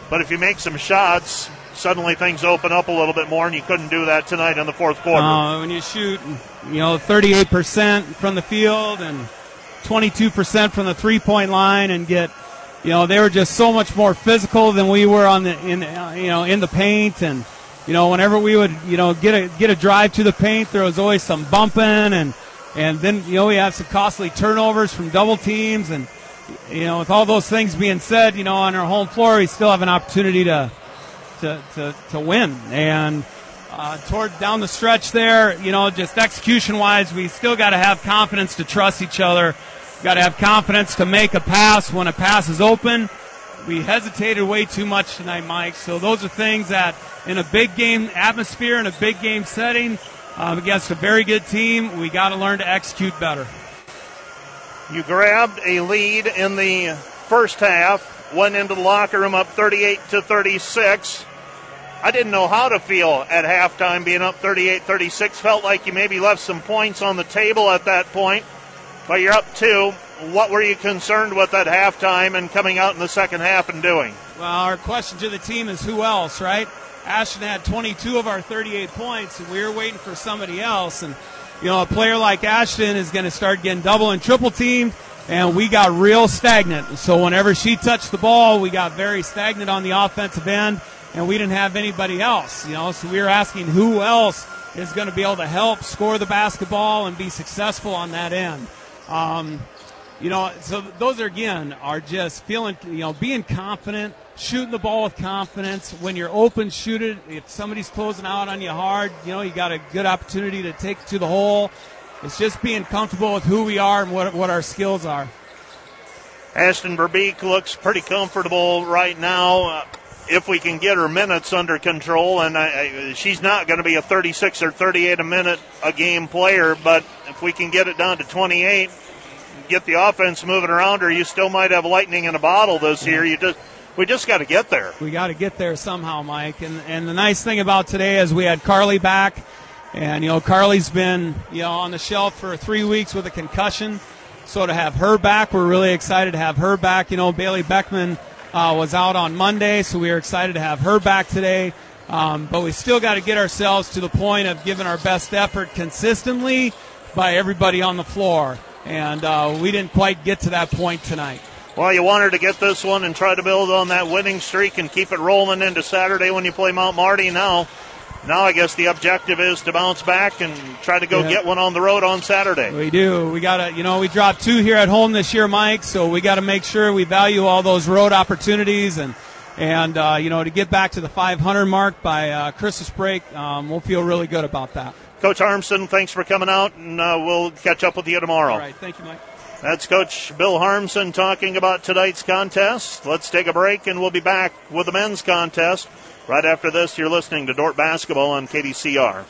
but if you make some shots, suddenly things open up a little bit more, and you couldn't do that tonight in the fourth quarter. Uh, when you shoot, you know, 38% from the field and 22% from the three-point line, and get you know they were just so much more physical than we were on the in you know in the paint and you know whenever we would you know get a get a drive to the paint there was always some bumping and and then you know we had some costly turnovers from double teams and you know with all those things being said you know on our home floor we still have an opportunity to to to, to win and uh, toward down the stretch there you know just execution wise we still got to have confidence to trust each other Got to have confidence to make a pass when a pass is open. We hesitated way too much tonight, Mike. So those are things that, in a big game atmosphere, in a big game setting, um, against a very good team, we got to learn to execute better. You grabbed a lead in the first half, went into the locker room up 38 to 36. I didn't know how to feel at halftime being up 38 36. Felt like you maybe left some points on the table at that point. But you're up two. What were you concerned with at halftime and coming out in the second half and doing? Well, our question to the team is who else, right? Ashton had 22 of our 38 points, and we were waiting for somebody else. And, you know, a player like Ashton is going to start getting double and triple teamed, and we got real stagnant. So whenever she touched the ball, we got very stagnant on the offensive end, and we didn't have anybody else, you know. So we were asking who else is going to be able to help score the basketball and be successful on that end. Um, you know, so those are again are just feeling, you know, being confident, shooting the ball with confidence. When you're open, shoot it. If somebody's closing out on you hard, you know, you got a good opportunity to take to the hole. It's just being comfortable with who we are and what, what our skills are. Ashton Verbeek looks pretty comfortable right now. Uh, if we can get her minutes under control, and I, I, she's not going to be a 36 or 38 a minute a game player, but if we can get it down to 28, get the offense moving around her, you still might have lightning in a bottle this year. You just we just got to get there. We got to get there somehow, Mike. And and the nice thing about today is we had Carly back, and you know Carly's been you know on the shelf for three weeks with a concussion. So to have her back, we're really excited to have her back. You know, Bailey Beckman uh, was out on Monday, so we are excited to have her back today. Um, but we still got to get ourselves to the point of giving our best effort consistently by everybody on the floor. And uh, we didn't quite get to that point tonight. Well, you wanted to get this one and try to build on that winning streak and keep it rolling into Saturday when you play Mount Marty. Now, now I guess the objective is to bounce back and try to go yeah. get one on the road on Saturday. We do. We got to, you know, we dropped two here at home this year, Mike. So we got to make sure we value all those road opportunities and and uh, you know to get back to the 500 mark by uh, Christmas break. Um, we'll feel really good about that. Coach Harmsen, thanks for coming out, and uh, we'll catch up with you tomorrow. All right. Thank you, Mike. That's Coach Bill Harmsen talking about tonight's contest. Let's take a break and we'll be back with the men's contest. Right after this, you're listening to Dordt Basketball on KDCR.